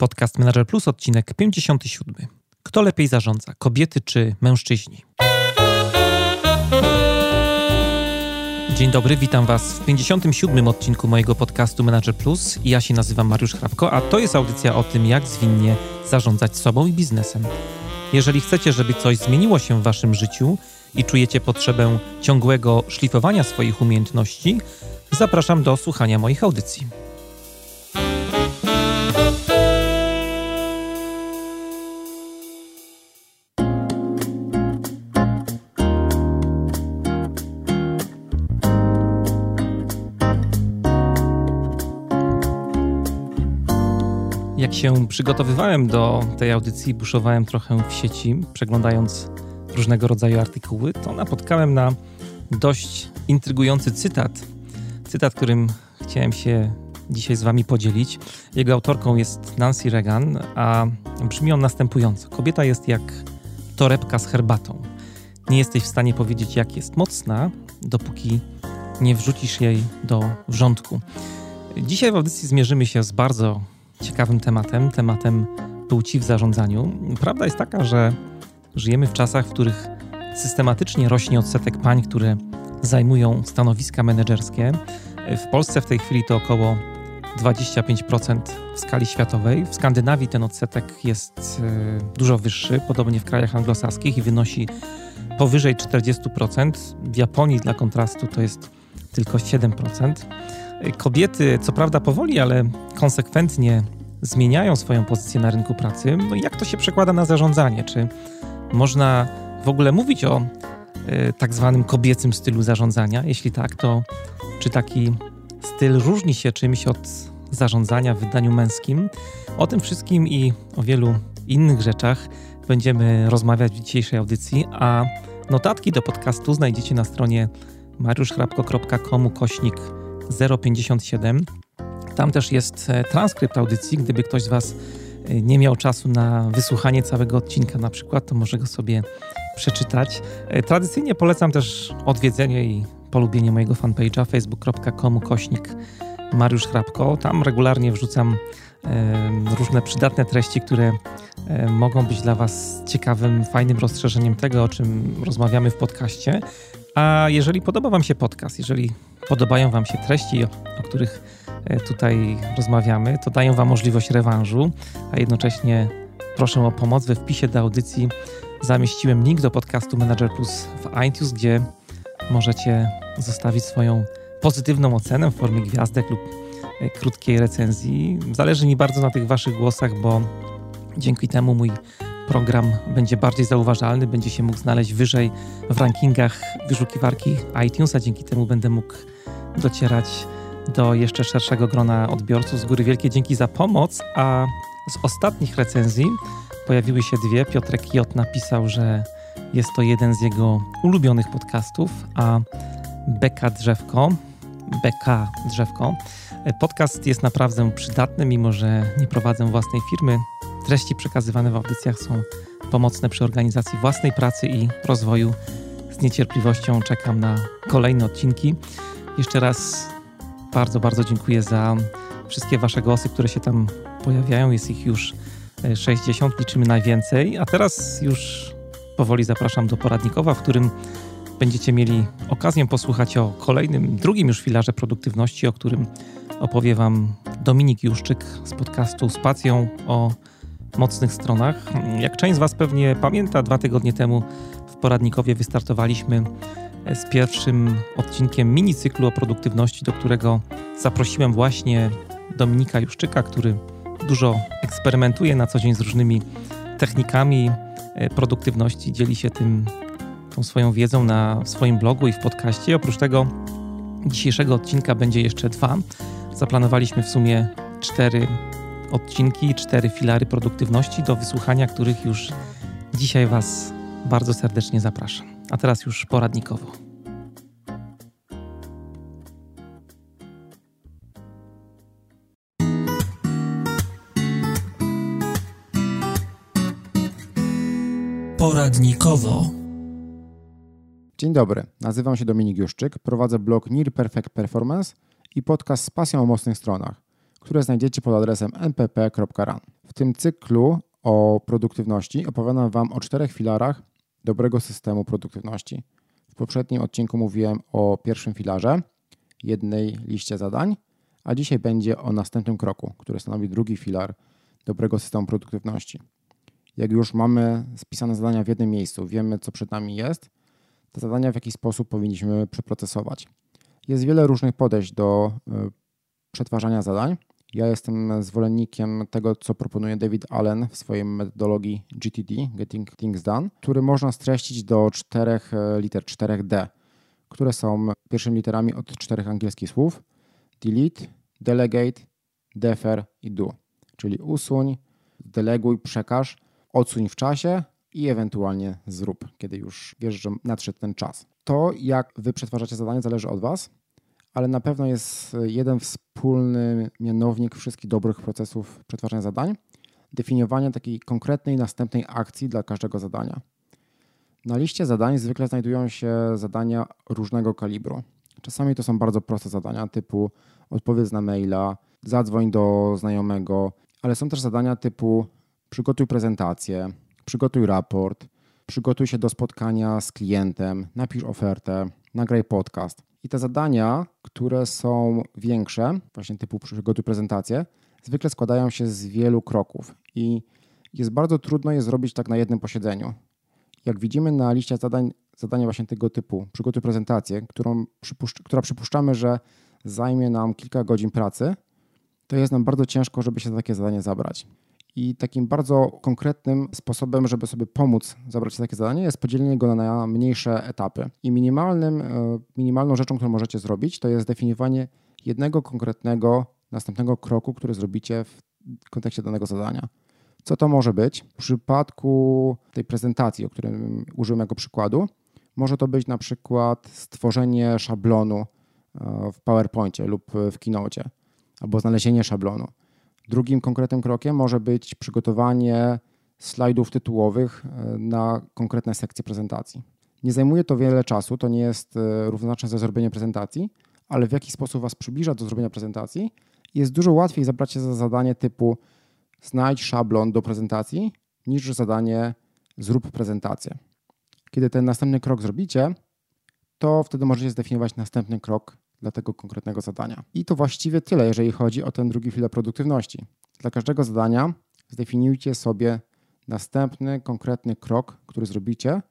Podcast Manager Plus, odcinek 57. Kto lepiej zarządza, kobiety czy mężczyźni? Dzień dobry, witam Was w 57. odcinku mojego podcastu Manager Plus. Ja się nazywam Mariusz Hrabko, a to jest audycja o tym, jak zwinnie zarządzać sobą i biznesem. Jeżeli chcecie, żeby coś zmieniło się w Waszym życiu i czujecie potrzebę ciągłego szlifowania swoich umiejętności, zapraszam do słuchania moich audycji. Się przygotowywałem do tej audycji, buszowałem trochę w sieci, przeglądając różnego rodzaju artykuły, to napotkałem na dość intrygujący cytat. Cytat, którym chciałem się dzisiaj z Wami podzielić. Jego autorką jest Nancy Reagan, a brzmi on następująco: Kobieta jest jak torebka z herbatą. Nie jesteś w stanie powiedzieć, jak jest mocna, dopóki nie wrzucisz jej do wrzątku. Dzisiaj w audycji zmierzymy się z bardzo ciekawym tematem, tematem płci w zarządzaniu. Prawda jest taka, że żyjemy w czasach, w których systematycznie rośnie odsetek pań, które zajmują stanowiska menedżerskie. W Polsce w tej chwili to około 25% w skali światowej. W Skandynawii ten odsetek jest e, dużo wyższy, podobnie w krajach anglosaskich i wynosi powyżej 40%. W Japonii dla kontrastu to jest tylko 7%. Kobiety, co prawda powoli, ale konsekwentnie zmieniają swoją pozycję na rynku pracy. No jak to się przekłada na zarządzanie? Czy można w ogóle mówić o y, tak zwanym kobiecym stylu zarządzania? Jeśli tak, to czy taki styl różni się czymś od zarządzania w wydaniu męskim? O tym wszystkim i o wielu innych rzeczach będziemy rozmawiać w dzisiejszej audycji, a notatki do podcastu znajdziecie na stronie mariuszchrapko.com kośnik 057. Tam też jest e, transkrypt audycji. Gdyby ktoś z Was e, nie miał czasu na wysłuchanie całego odcinka, na przykład, to może go sobie przeczytać. E, tradycyjnie polecam też odwiedzenie i polubienie mojego fanpage'a facebook.com kośnik Mariusz Hrabko. Tam regularnie wrzucam różne przydatne treści, które mogą być dla Was ciekawym, fajnym rozszerzeniem tego, o czym rozmawiamy w podcaście. A jeżeli podoba Wam się podcast, jeżeli podobają Wam się treści, o, których e, tutaj rozmawiamy, to dają Wam możliwość rewanżu, a jednocześnie proszę o pomoc we wpisie do audycji. Zamieściłem link do podcastu Manager Plus w iTunes, gdzie możecie zostawić swoją pozytywną ocenę w formie gwiazdek lub e, krótkiej recenzji. Zależy mi bardzo na tych Waszych głosach, bo dzięki temu mój program będzie bardziej zauważalny, będzie się mógł znaleźć wyżej w rankingach wyszukiwarki iTunes, a dzięki temu będę mógł docierać do jeszcze szerszego grona odbiorców. Z góry wielkie dzięki za pomoc, a z ostatnich recenzji pojawiły się dwie. Piotrek Jot napisał, że jest to jeden z jego ulubionych podcastów, a Beka Drzewko, BK Drzewko. Podcast jest naprawdę przydatny, mimo że nie prowadzę własnej firmy. Treści przekazywane w audycjach są pomocne przy organizacji własnej pracy i rozwoju. Z niecierpliwością czekam na kolejne odcinki. Jeszcze raz bardzo, bardzo dziękuję za wszystkie Wasze głosy, które się tam pojawiają. Jest ich już 60, e, liczymy najwięcej. A teraz już powoli zapraszam do poradnikowa, w którym będziecie mieli okazję posłuchać o kolejnym, drugim już filarze produktywności, o którym opowie Wam Dominik Juszczyk z podcastu Spacją o mocnych stronach. Jak część z Was pewnie pamięta, dwa tygodnie temu w poradnikowie wystartowaliśmy z pierwszym odcinkiem minicyklu o produktywności, do którego zaprosiłem właśnie Dominika Juszczyka, który dużo eksperymentuje na co dzień z różnymi technikami e, produktywności, dzieli się tym, tą swoją wiedzą na swoim blogu i w podcaście. Oprócz tego dzisiejszego odcinka będzie jeszcze dwa. Zaplanowaliśmy w sumie cztery odcinki, cztery filary produktywności, do wysłuchania których już dzisiaj Was bardzo serdecznie zapraszam. A teraz już poradnikowo. Poradnikowo. Dzień dobry, nazywam się Dominik Juszczyk, prowadzę blog Near Perfect Performance i podcast z pasją o mocnych stronach, które znajdziecie pod adresem npp.ran. W tym cyklu o produktywności opowiadam Wam o czterech filarach dobrego systemu produktywności. W poprzednim odcinku mówiłem o pierwszym filarze, jednej liście zadań, a dzisiaj będzie o następnym kroku, który stanowi drugi filar dobrego systemu produktywności. Jak już mamy spisane zadania w jednym miejscu, wiemy co przed nami jest, te zadania w jakiś sposób powinniśmy przeprocesować. Jest wiele różnych podejść do y, przetwarzania zadań. Ja jestem zwolennikiem tego, co proponuje David Allen w swojej metodologii GTD, Getting Things Done, który można streścić do czterech e, liter, 4D, które są pierwszymi literami od czterech angielskich słów: delete, delegate, defer i do. Czyli usuń, deleguj, przekaż, odsuń w czasie i ewentualnie zrób, kiedy już wiesz, że nadszedł ten czas. To, jak wy przetwarzacie zadanie, zależy od was ale na pewno jest jeden wspólny mianownik wszystkich dobrych procesów przetwarzania zadań definiowanie takiej konkretnej następnej akcji dla każdego zadania. Na liście zadań zwykle znajdują się zadania różnego kalibru. Czasami to są bardzo proste zadania typu odpowiedz na maila, zadzwoń do znajomego, ale są też zadania typu przygotuj prezentację, przygotuj raport, przygotuj się do spotkania z klientem, napisz ofertę, nagraj podcast. I te zadania, które są większe, właśnie typu przygotuj prezentację, zwykle składają się z wielu kroków i jest bardzo trudno je zrobić tak na jednym posiedzeniu. Jak widzimy na liście zadań, zadania właśnie tego typu, przygotuj prezentację, którą przypuszcz, która przypuszczamy, że zajmie nam kilka godzin pracy, to jest nam bardzo ciężko, żeby się za takie zadanie zabrać. I takim bardzo konkretnym sposobem, żeby sobie pomóc zabrać takie zadanie, jest podzielenie go na mniejsze etapy. I minimalnym, e, minimalną rzeczą, którą możecie zrobić, to jest zdefiniowanie jednego konkretnego następnego kroku, który zrobicie w kontekście danego zadania. Co to może być? W przypadku tej prezentacji, o którym użyłem jako przykładu, może to być na przykład stworzenie szablonu e, w PowerPoincie lub w Keynote, albo znalezienie szablonu. Drugim konkretnym krokiem może być przygotowanie slajdów tytułowych e, na konkretne sekcje prezentacji. Nie zajmuje to wiele czasu, to nie jest e, równoznaczne ze zrobieniem prezentacji, ale w jaki sposób Was przybliża do zrobienia prezentacji, jest dużo łatwiej zabrać się za zadanie typu znajdź szablon do prezentacji, niż zadanie zrób prezentację. Kiedy ten następny krok zrobicie, to wtedy możecie zdefiniować następny krok dla tego konkretnego zadania. I to właściwie tyle, jeżeli chodzi o ten drugi filar produktywności. Dla każdego zadania zdefiniujcie sobie następny konkretny krok, który zrobicie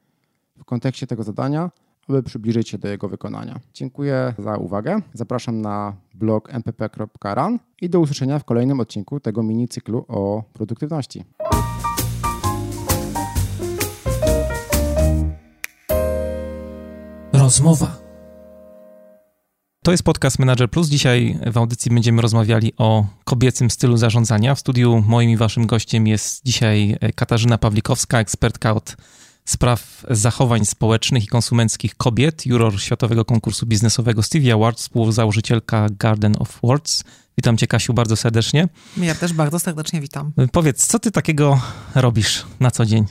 w kontekście tego zadania, aby przybliżyć się do jego wykonania. Dziękuję za uwagę. Zapraszam na blog mpp.ran i do usłyszenia w kolejnym odcinku tego mini cyklu o produktywności. Rozmowa to jest podcast Manager Plus. Dzisiaj w audycji będziemy rozmawiali o kobiecym stylu zarządzania. W studiu moim i waszym gościem jest dzisiaj Katarzyna Pawlikowska, ekspertka od spraw zachowań społecznych i konsumenckich kobiet, juror Światowego Konkursu Biznesowego Stevie Awards, współzałożycielka Garden of Words. Witam cię, Kasiu, bardzo serdecznie. Ja też bardzo serdecznie witam. Powiedz, co ty takiego robisz na co dzień?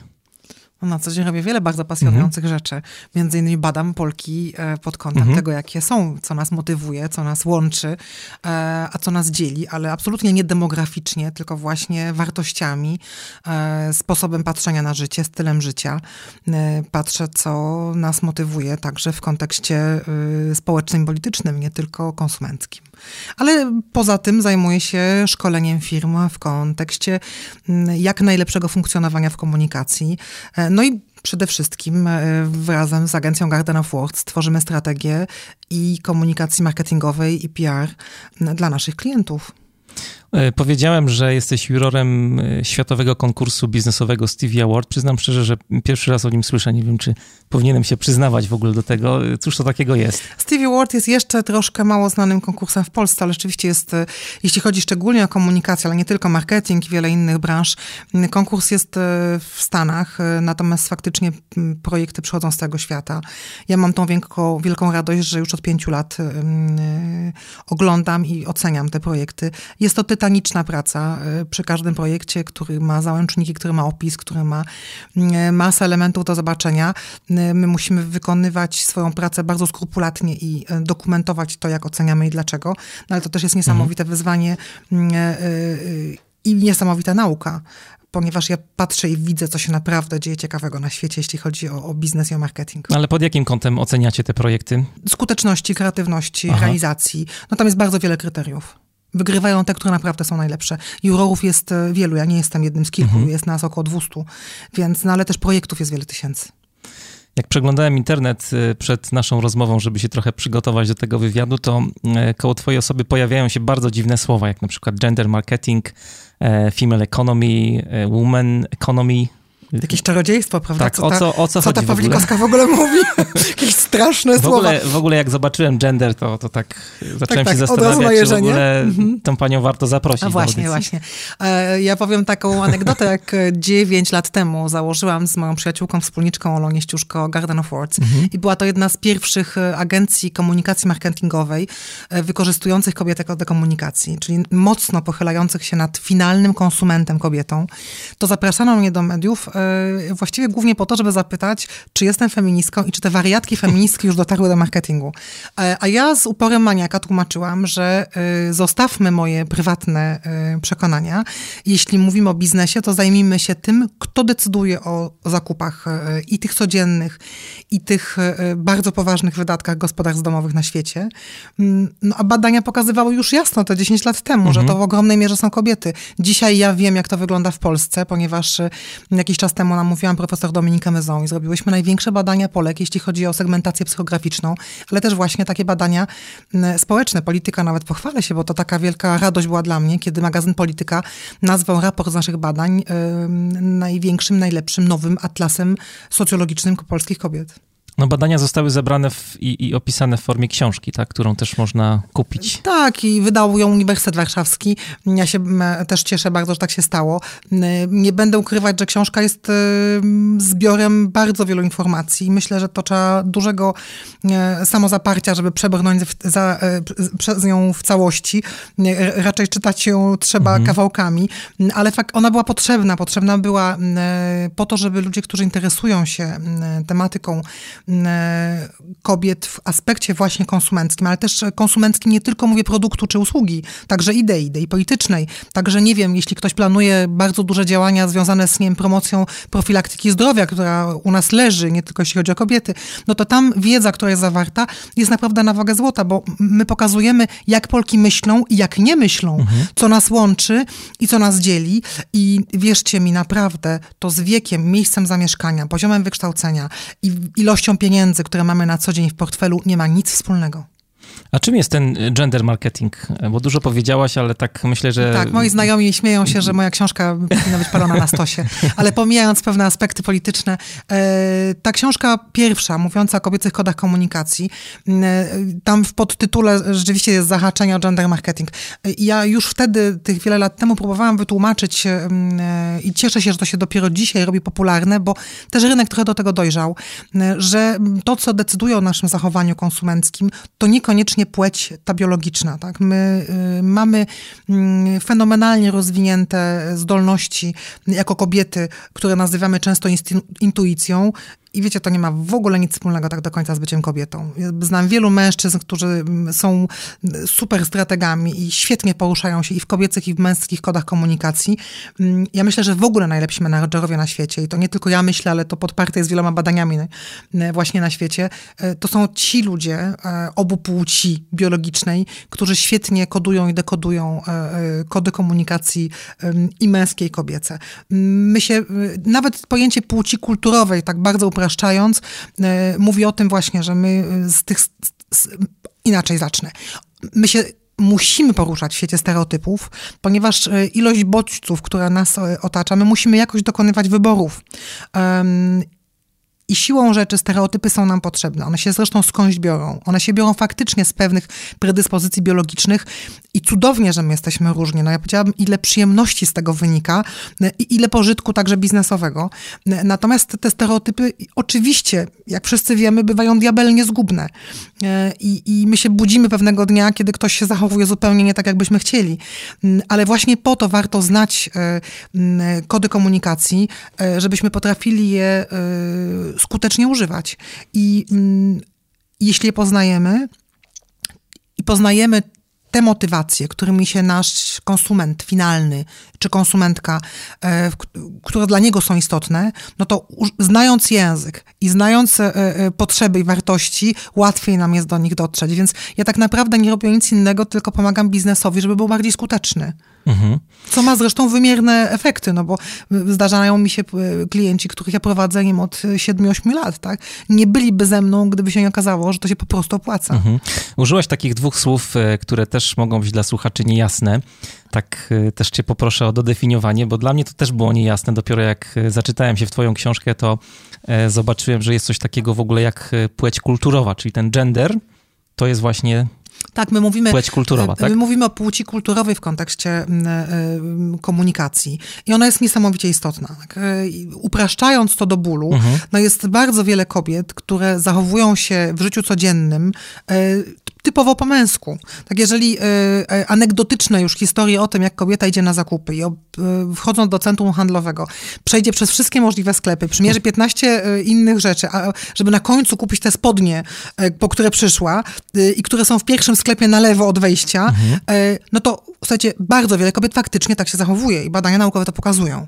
No, na co dzień robię wiele bardzo pasjonujących mhm. rzeczy. Między innymi badam Polki e, pod kątem mhm. tego, jakie są, co nas motywuje, co nas łączy, e, a co nas dzieli, ale absolutnie nie demograficznie, tylko właśnie wartościami, e, sposobem patrzenia na życie, stylem życia. Patrzę, co nas motywuje także w kontekście społecznym, politycznym, nie tylko konsumenckim. Ale poza tym zajmuję się szkoleniem firm w kontekście jak najlepszego funkcjonowania w komunikacji no i przede wszystkim e, razem z agencją Garden of Words tworzymy strategię i komunikacji marketingowej i PR dla naszych klientów. E, powiedziałem, że jesteś jurorem e, światowego konkursu biznesowego Stevie Award. Przyznam szczerze, że pierwszy raz o nim słyszę. Nie wiem, czy powinienem się przyznawać w ogóle do tego. E, cóż to takiego jest? Stevie Award jest jeszcze troszkę mało znanym konkursem w Polsce, ale rzeczywiście jest, jeśli chodzi szczególnie o komunikację, ale nie tylko marketing i wiele innych branż, konkurs jest w Stanach, natomiast faktycznie projekty przychodzą z całego świata. Ja mam tą wielką, wielką radość, że już od pięciu lat oglądam i oceniam te projekty. Jest to tytaniczna praca y, przy każdym projekcie, który ma załączniki, który ma opis, który ma y, masę elementów do zobaczenia. Y, my musimy wykonywać swoją pracę bardzo skrupulatnie i dokumentować to, jak oceniamy i dlaczego. No ale to też jest niesamowite mhm. wyzwanie i niesamowita nauka ponieważ ja patrzę i widzę, co się naprawdę dzieje ciekawego na świecie, jeśli chodzi o, o biznes i o marketing. Ale pod jakim kątem oceniacie te projekty? Skuteczności, kreatywności, Aha. realizacji. No tam jest bardzo wiele kryteriów. Wygrywają te, które naprawdę są najlepsze. Jurorów jest e, wielu, ja nie jestem jednym z kilku, mhm. jest nas około 200, więc, no ale też projektów jest wiele tysięcy. Jak przeglądałem internet y, przed naszą rozmową, żeby się trochę przygotować do tego wywiadu, to y, koło twojej osoby pojawiają się bardzo dziwne słowa, jak na przykład gender marketing, e, female economy, e, woman economy, Jakieś czarodziejstwo, prawda? Tak, co o co, o co, co ta Pawlikowska w ogóle, w ogóle mówi? Jakieś straszne w słowa. Ogóle, w ogóle jak zobaczyłem gender, to, to tak zacząłem tak, się tak, zastanawiać, czy w ogóle mhm. tą panią warto zaprosić A właśnie, właśnie. E, ja powiem taką anegdotę, jak 9 lat temu założyłam z moją przyjaciółką, wspólniczką Olą Nieściuszko Garden of Words mhm. i była to jedna z pierwszych e, agencji komunikacji marketingowej e, wykorzystujących kobietę do komunikacji, czyli mocno pochylających się nad finalnym konsumentem kobietą. To zapraszano mnie do mediów właściwie głównie po to, żeby zapytać, czy jestem feministką i czy te wariatki feministki już dotarły do marketingu. E, a ja z uporem maniaka tłumaczyłam, że e, zostawmy moje prywatne przekonania. Jeśli mówimy o biznesie, to zajmijmy się tym, kto decyduje o zakupach i tych codziennych, i tych bardzo poważnych wydatkach gospodarstw domowych na świecie. Mm, no, a badania pokazywały już jasno te 10 lat temu, mhm. że to w ogromnej mierze są kobiety. Dzisiaj ja wiem, jak to wygląda w Polsce, ponieważ jakiś czas temu namówiłam profesor Dominikę Mezon i zrobiłyśmy największe badania Polek, jeśli chodzi o segmentację psychograficzną, ale też właśnie takie badania społeczne. Polityka nawet pochwalę się, bo to taka wielka radość była dla mnie, kiedy magazyn Polityka nazwał raport z naszych badań yy, największym, najlepszym, nowym atlasem socjologicznym polskich kobiet. No badania zostały zebrane w, i, i, opisane w formie książki, tak, którą też można kupić. Tak, i wydał ją Uniwersytet Warszawski. Ja się też cieszę bardzo, że tak się stało. Nie będę ukrywać, że książka jest zbiorem bardzo wielu informacji. Myślę, że to trzeba dużego e, samozaparcia, żeby przebrnąć za, e, przez nią w całości. Raczej czytać ją trzeba mhm. kawałkami, ale fakt, ona była potrzebna. Potrzebna była po to, żeby ludzie, którzy interesują się tematyką E, kobiet w aspekcie właśnie konsumenckim, ale też konsumenckim nie tylko mówię produktu czy usługi, także idei, idei politycznej. Także nie wiem, jeśli ktoś planuje bardzo duże działania związane z nie wiem, promocją profilaktyki zdrowia, która u nas leży, nie tylko jeśli chodzi o kobiety, no to tam wiedza, która jest zawarta, jest naprawdę na wagę złota, bo my pokazujemy, jak Polki myślą i jak nie myślą, mhm. co nas łączy i co nas dzieli. I wierzcie mi, naprawdę, to z wiekiem, miejscem zamieszkania, poziomem wykształcenia i ilością pieniędzy, które mamy na co dzień w portfelu, nie ma nic wspólnego. A czym jest ten gender marketing? Bo dużo powiedziałaś, ale tak myślę, że... Tak, moi znajomi śmieją się, że moja książka powinna być palona na stosie. Ale pomijając pewne aspekty polityczne, e, ta książka pierwsza, mówiąca o kobiecych kodach komunikacji, e, tam w podtytule rzeczywiście jest zahaczenie o gender marketing. Ja już wtedy, tych wiele lat temu, próbowałam wytłumaczyć e, i cieszę się, że to się dopiero dzisiaj robi popularne, bo też rynek trochę do tego dojrzał, że to, co decyduje o naszym zachowaniu konsumenckim, to niekoniecznie właśnie płeć ta biologiczna. Tak? My y, mamy y, fenomenalnie rozwinięte zdolności jako kobiety, które nazywamy często intuicją i wiecie, to nie ma w ogóle nic wspólnego tak do końca z byciem kobietą. Znam wielu mężczyzn, którzy są super strategami i świetnie poruszają się i w kobiecych, i w męskich kodach komunikacji. Mm, ja myślę, że w ogóle najlepsi menadżerowie na świecie, i to nie tylko ja myślę, ale to podparte jest wieloma badaniami właśnie na świecie, e, to są ci ludzie e, obu płci biologicznej, którzy świetnie kodują i dekodują e, kody komunikacji i męskie, i kobiece. My się, nawet pojęcie płci kulturowej, tak bardzo upraszczając, e, mówi o tym właśnie, że my z tych. Z, inaczej zacznę. My się musimy poruszać w świecie stereotypów, ponieważ e, ilość bodźców, która nas e, otacza, my musimy jakoś dokonywać wyborów. I siłą rzeczy stereotypy są nam potrzebne. One się zresztą skądś biorą. One się biorą faktycznie z pewnych predyspozycji biologicznych i cudownie, że my jesteśmy różni. No ja powiedziałabym, ile przyjemności z tego wynika i ile pożytku także biznesowego. Natomiast te stereotypy oczywiście, jak wszyscy wiemy, bywają diabelnie zgubne. I, I my się budzimy pewnego dnia, kiedy ktoś się zachowuje zupełnie nie tak, jakbyśmy chcieli. Ale właśnie po to warto znać e, kody komunikacji, e, żebyśmy potrafili je e, skutecznie używać. I mm, jeśli je poznajemy i poznajemy te motywacje, którymi się nasz konsument finalny czy konsumentka, e, które dla niego są istotne, no to znając język i znając e, e, potrzeby i wartości, łatwiej nam jest do nich dotrzeć. Więc ja tak naprawdę nie robię nic innego, tylko pomagam biznesowi, żeby był bardziej skuteczny. Mhm. Co ma zresztą wymierne efekty, no bo zdarzają mi się klienci, których ja prowadzę im od 7-8 lat, tak? Nie byliby ze mną, gdyby się nie okazało, że to się po prostu opłaca. Mhm. Użyłaś takich dwóch słów, które też mogą być dla słuchaczy niejasne tak y, też cię poproszę o dodefiniowanie, bo dla mnie to też było niejasne. Dopiero jak y, zaczytałem się w twoją książkę, to e, zobaczyłem, że jest coś takiego w ogóle jak y, płeć kulturowa, czyli ten gender to jest właśnie tak, my mówimy. Płeć kulturowa, tak? My mówimy o płci kulturowej w kontekście komunikacji. I ona jest niesamowicie istotna. Tak? E, upraszczając to do bólu, mhm. no jest bardzo wiele kobiet, które zachowują się w życiu codziennym e, typowo po męsku. Tak jeżeli y, anegdotyczne już historie o tym, jak kobieta idzie na zakupy i y, wchodząc do centrum handlowego, przejdzie przez wszystkie możliwe sklepy, przymierzy 15 y, innych rzeczy, a, żeby na końcu kupić te spodnie, po które przyszła i które są w pierwszym sklepie na lewo od wejścia, mhm. no to słuchajcie, bardzo wiele kobiet faktycznie tak się zachowuje i badania naukowe to pokazują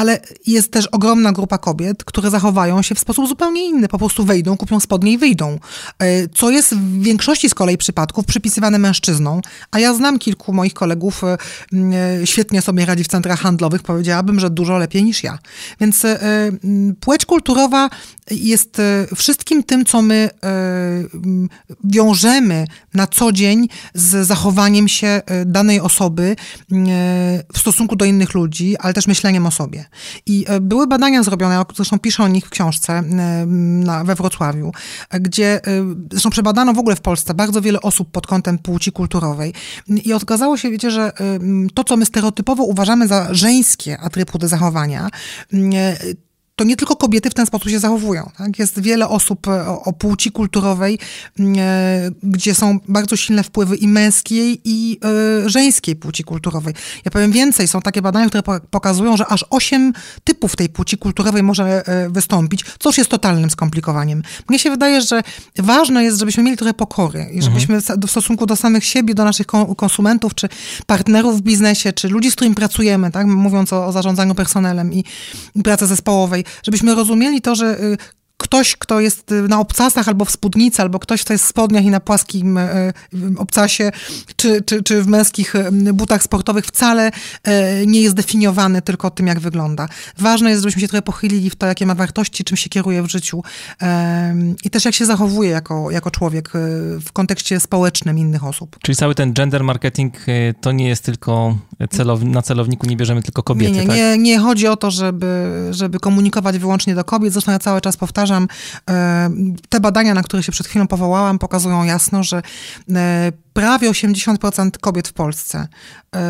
ale jest też ogromna grupa kobiet, które zachowają się w sposób zupełnie inny. Po prostu wejdą, kupią spodnie i wyjdą. E, co jest w większości z kolei przypadków przypisywane mężczyznom, a ja znam kilku moich kolegów, e, e, świetnie sobie radzi w centrach handlowych, powiedziałabym, że dużo lepiej niż ja. Więc płeć kulturowa jest wszystkim tym, co my wiążemy na co dzień z zachowaniem się danej osoby w stosunku do innych ludzi, ale też myśleniem o sobie. I e, były badania zrobione, zresztą piszę o nich w książce e, na, we Wrocławiu, gdzie e, zresztą przebadano w ogóle w Polsce bardzo wiele osób pod kątem płci kulturowej. I okazało się, wiecie, że to, co my stereotypowo uważamy za żeńskie atrybuty zachowania, to nie tylko kobiety w ten sposób się zachowują. Tak? Jest wiele osób e, o, o płci kulturowej, mm, e, gdzie są bardzo silne wpływy i męskiej, i e, żeńskiej płci kulturowej. Ja powiem więcej, są takie badania, które po, pokazują, że aż osiem typów tej płci kulturowej może e, wystąpić, co już jest totalnym skomplikowaniem. Mnie się wydaje, że ważne jest, żebyśmy mieli trochę pokory i żebyśmy mhm. w stosunku do samych siebie, do naszych konsumentów, czy partnerów w biznesie, czy ludzi, z którymi pracujemy, tak? mówiąc o, o zarządzaniu personelem i, i pracy zespołowej, żebyśmy rozumieli to, że y, ktoś, kto jest y, na obcasach albo w spódnicy, albo ktoś, kto jest w spodniach i na płaskim e, obcasie, czy, czy, czy w męskich butach sportowych, wcale nie jest definiowany tylko tym, jak wygląda. Ważne jest, żebyśmy się trochę pochylili w to, jakie ma wartości, czym się kieruje w życiu i też jak się zachowuje jako, jako człowiek w kontekście społecznym innych osób. Czyli cały ten gender marketing to nie jest tylko celow, na celowniku, nie bierzemy tylko kobiety, nie, nie, tak? nie, nie chodzi o to, żeby, żeby komunikować wyłącznie do kobiet. Zresztą ja cały czas powtarzam, powtarzam, e, te badania, na które się przed chwilą powołałam, pokazują jasno, że e, prawie 80% kobiet w Polsce e,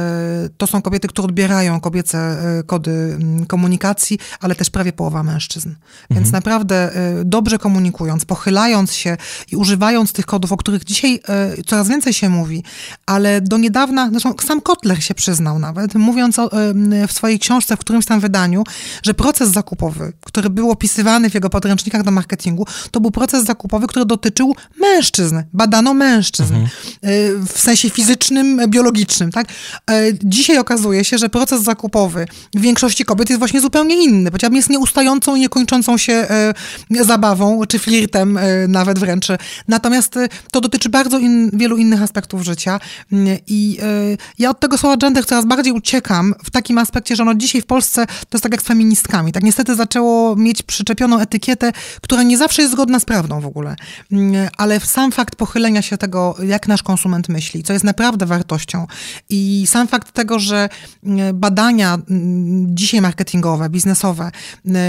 to są kobiety, które odbierają kobiece kody mm, komunikacji, ale też prawie połowa mężczyzn. Mhm. Więc naprawdę dobrze komunikując, pochylając się i używając tych kodów, o których dzisiaj coraz więcej się mówi, ale do niedawna, zresztą sam Kotler się przyznał nawet, mówiąc o, w swojej książce, w którymś tam wydaniu, że proces zakupowy, który był opisywany w jego podręcznikach do marketingu, to był proces zakupowy, który dotyczył mężczyzn. Badano mężczyzn. Mhm w sensie fizycznym, biologicznym, tak? E, dzisiaj okazuje się, że proces zakupowy w większości kobiet jest właśnie zupełnie inny, powiedziałabym jest nieustającą i niekończącą się e, zabawą, czy flirtem nawet wręcz. Natomiast to dotyczy bardzo in, wielu innych aspektów życia i ja od tego słowa gender coraz bardziej uciekam w takim aspekcie, że ono dzisiaj w Polsce to jest tak jak z feministkami. Tak niestety zaczęło mieć przyczepioną etykietę, która nie zawsze jest zgodna z prawdą w ogóle. Ale sam fakt pochylenia się tego, jak nasz konsument myśli, co jest naprawdę wartością. I sam fakt tego, że mm, badania mm, dzisiaj marketingowe, biznesowe, mm,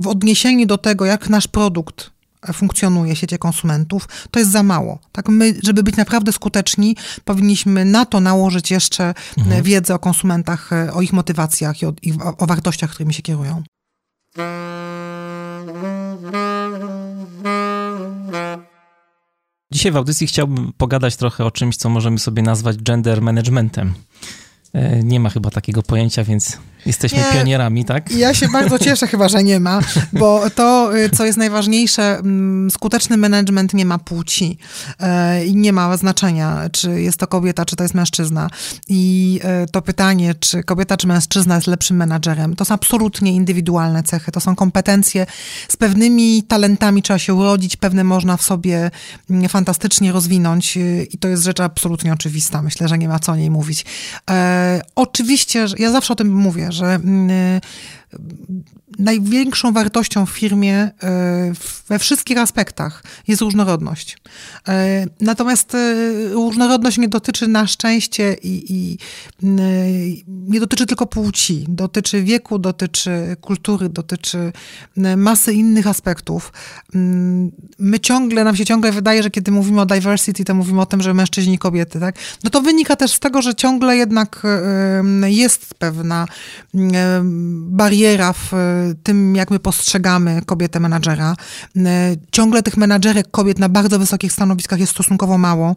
w odniesieniu do tego, jak nasz produkt funkcjonuje w sieci konsumentów, to jest za mało. Tak my, żeby być naprawdę skuteczni, powinniśmy na to nałożyć jeszcze mhm. wiedzę o konsumentach, o ich motywacjach i o, o wartościach, którymi się kierują. Dzisiaj w audycji chciałbym pogadać trochę o czymś, co możemy sobie nazwać gender managementem. E, nie ma chyba takiego pojęcia, więc Jesteśmy nie, pionierami, tak? Ja się bardzo cieszę chyba, że nie ma, bo to, y, co jest najważniejsze, mm, skuteczny management nie ma płci e, i nie ma znaczenia, czy jest to kobieta, czy to jest mężczyzna. I e, to pytanie, czy kobieta, czy mężczyzna jest lepszym menadżerem, to są absolutnie indywidualne cechy, to są kompetencje, z pewnymi talentami trzeba się urodzić, pewne można w sobie mm, fantastycznie rozwinąć y, i to jest rzecz absolutnie oczywista. Myślę, że nie ma co o niej mówić. E, oczywiście, ja zawsze o tym mówię, że mm, największą wartością w firmie e, we wszystkich aspektach jest różnorodność. E, natomiast e, różnorodność nie dotyczy na szczęście i, i nie dotyczy tylko płci. Dotyczy wieku, dotyczy kultury, dotyczy masy innych aspektów. My ciągle, nam się ciągle wydaje, że kiedy mówimy o diversity, to mówimy o tym, że mężczyźni i kobiety, tak? No to wynika też z tego, że ciągle jednak jest pewna bariera w tym, jak my postrzegamy kobietę menadżera. Ciągle tych menadżerek kobiet na bardzo wysokich stanowiskach jest stosunkowo mało.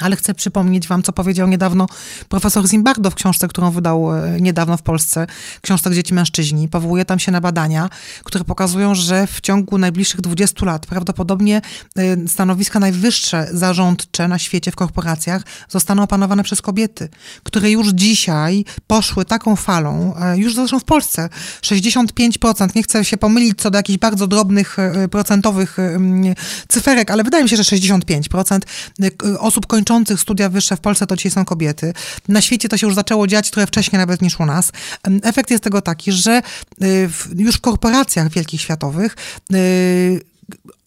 Ale chcę przypomnieć wam, co powiedział niedawno profesor Zimbardo w książce, którą wydał e, niedawno w Polsce, książce Dzieci Mężczyźni. Powołuje tam się na badania, które pokazują, że w ciągu najbliższych 20 lat prawdopodobnie e, stanowiska najwyższe zarządcze na świecie w korporacjach zostaną opanowane przez kobiety, które już dzisiaj poszły taką falą, e, już zresztą w Polsce, 65%, nie chcę się pomylić co do jakichś bardzo drobnych procentowych cyferek, ale wydaje mi się, że 65% osób kończących kończących studia wyższe w Polsce to dzisiaj są kobiety. Na świecie to się już zaczęło dziać trochę wcześniej nawet niż u nas. Efekt jest tego taki, że y, już w korporacjach wielkich światowych y,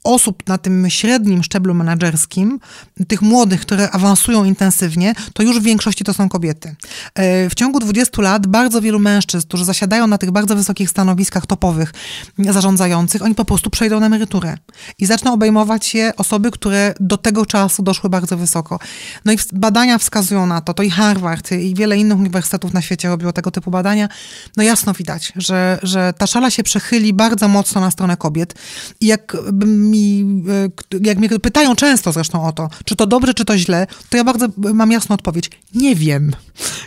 osób na tym średnim szczeblu menedżerskim, tych młodych, które awansują intensywnie, to już w większości to są kobiety. E, w ciągu 20 lat bardzo wielu mężczyzn, którzy zasiadają na tych bardzo wysokich stanowiskach topowych, zarządzających, oni po prostu przejdą na emeryturę i zaczną obejmować je osoby, które do tego czasu doszły bardzo wysoko. No i badania wskazują na to, to i Harvard i wiele innych uniwersytetów na świecie robiło tego typu badania. No jasno widać, że, że ta szala się przechyli bardzo mocno na stronę kobiet i jakbym mi, e, jak mnie pytają często zresztą o to, czy to dobrze, czy to źle, to ja bardzo mam jasną odpowiedź. Nie wiem.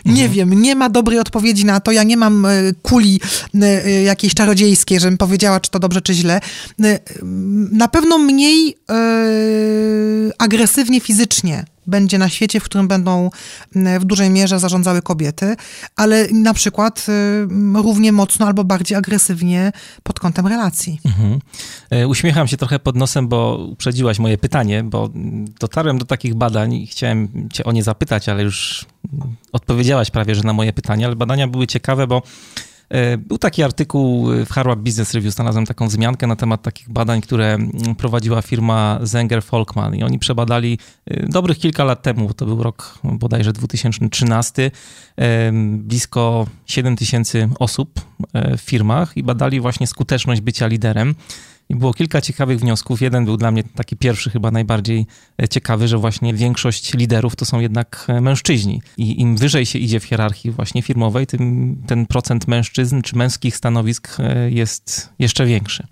Nie mhm. wiem. Nie ma dobrej odpowiedzi na to. Ja nie mam e, kuli e, jakiejś czarodziejskiej, żebym powiedziała, czy to dobrze, czy źle. Na pewno mniej agresywnie fizycznie będzie na świecie, w którym będą w dużej mierze zarządzały kobiety, ale na przykład równie mocno albo bardziej agresywnie pod kątem relacji. Mhm. E, uśmiecham się trochę pod nosem, bo uprzedziłaś moje pytanie, bo dotarłem do takich badań i chciałem cię o nie zapytać, ale już odpowiedziałaś prawie, że na moje pytanie, ale badania były ciekawe, bo był taki artykuł w Harvard Business Review, znalazłem taką wzmiankę na temat takich badań, które prowadziła firma Zenger Folkman i oni przebadali e, dobrych kilka lat temu, to był rok bodajże 2013, e, blisko 7 tysięcy osób w firmach i badali właśnie skuteczność bycia liderem. I było kilka ciekawych wniosków. Jeden był dla mnie taki pierwszy, chyba najbardziej e, ciekawy, że właśnie większość liderów to są jednak e, mężczyźni. I im wyżej się idzie w hierarchii właśnie firmowej, tym ten procent mężczyzn czy męskich stanowisk e, jest jeszcze większy.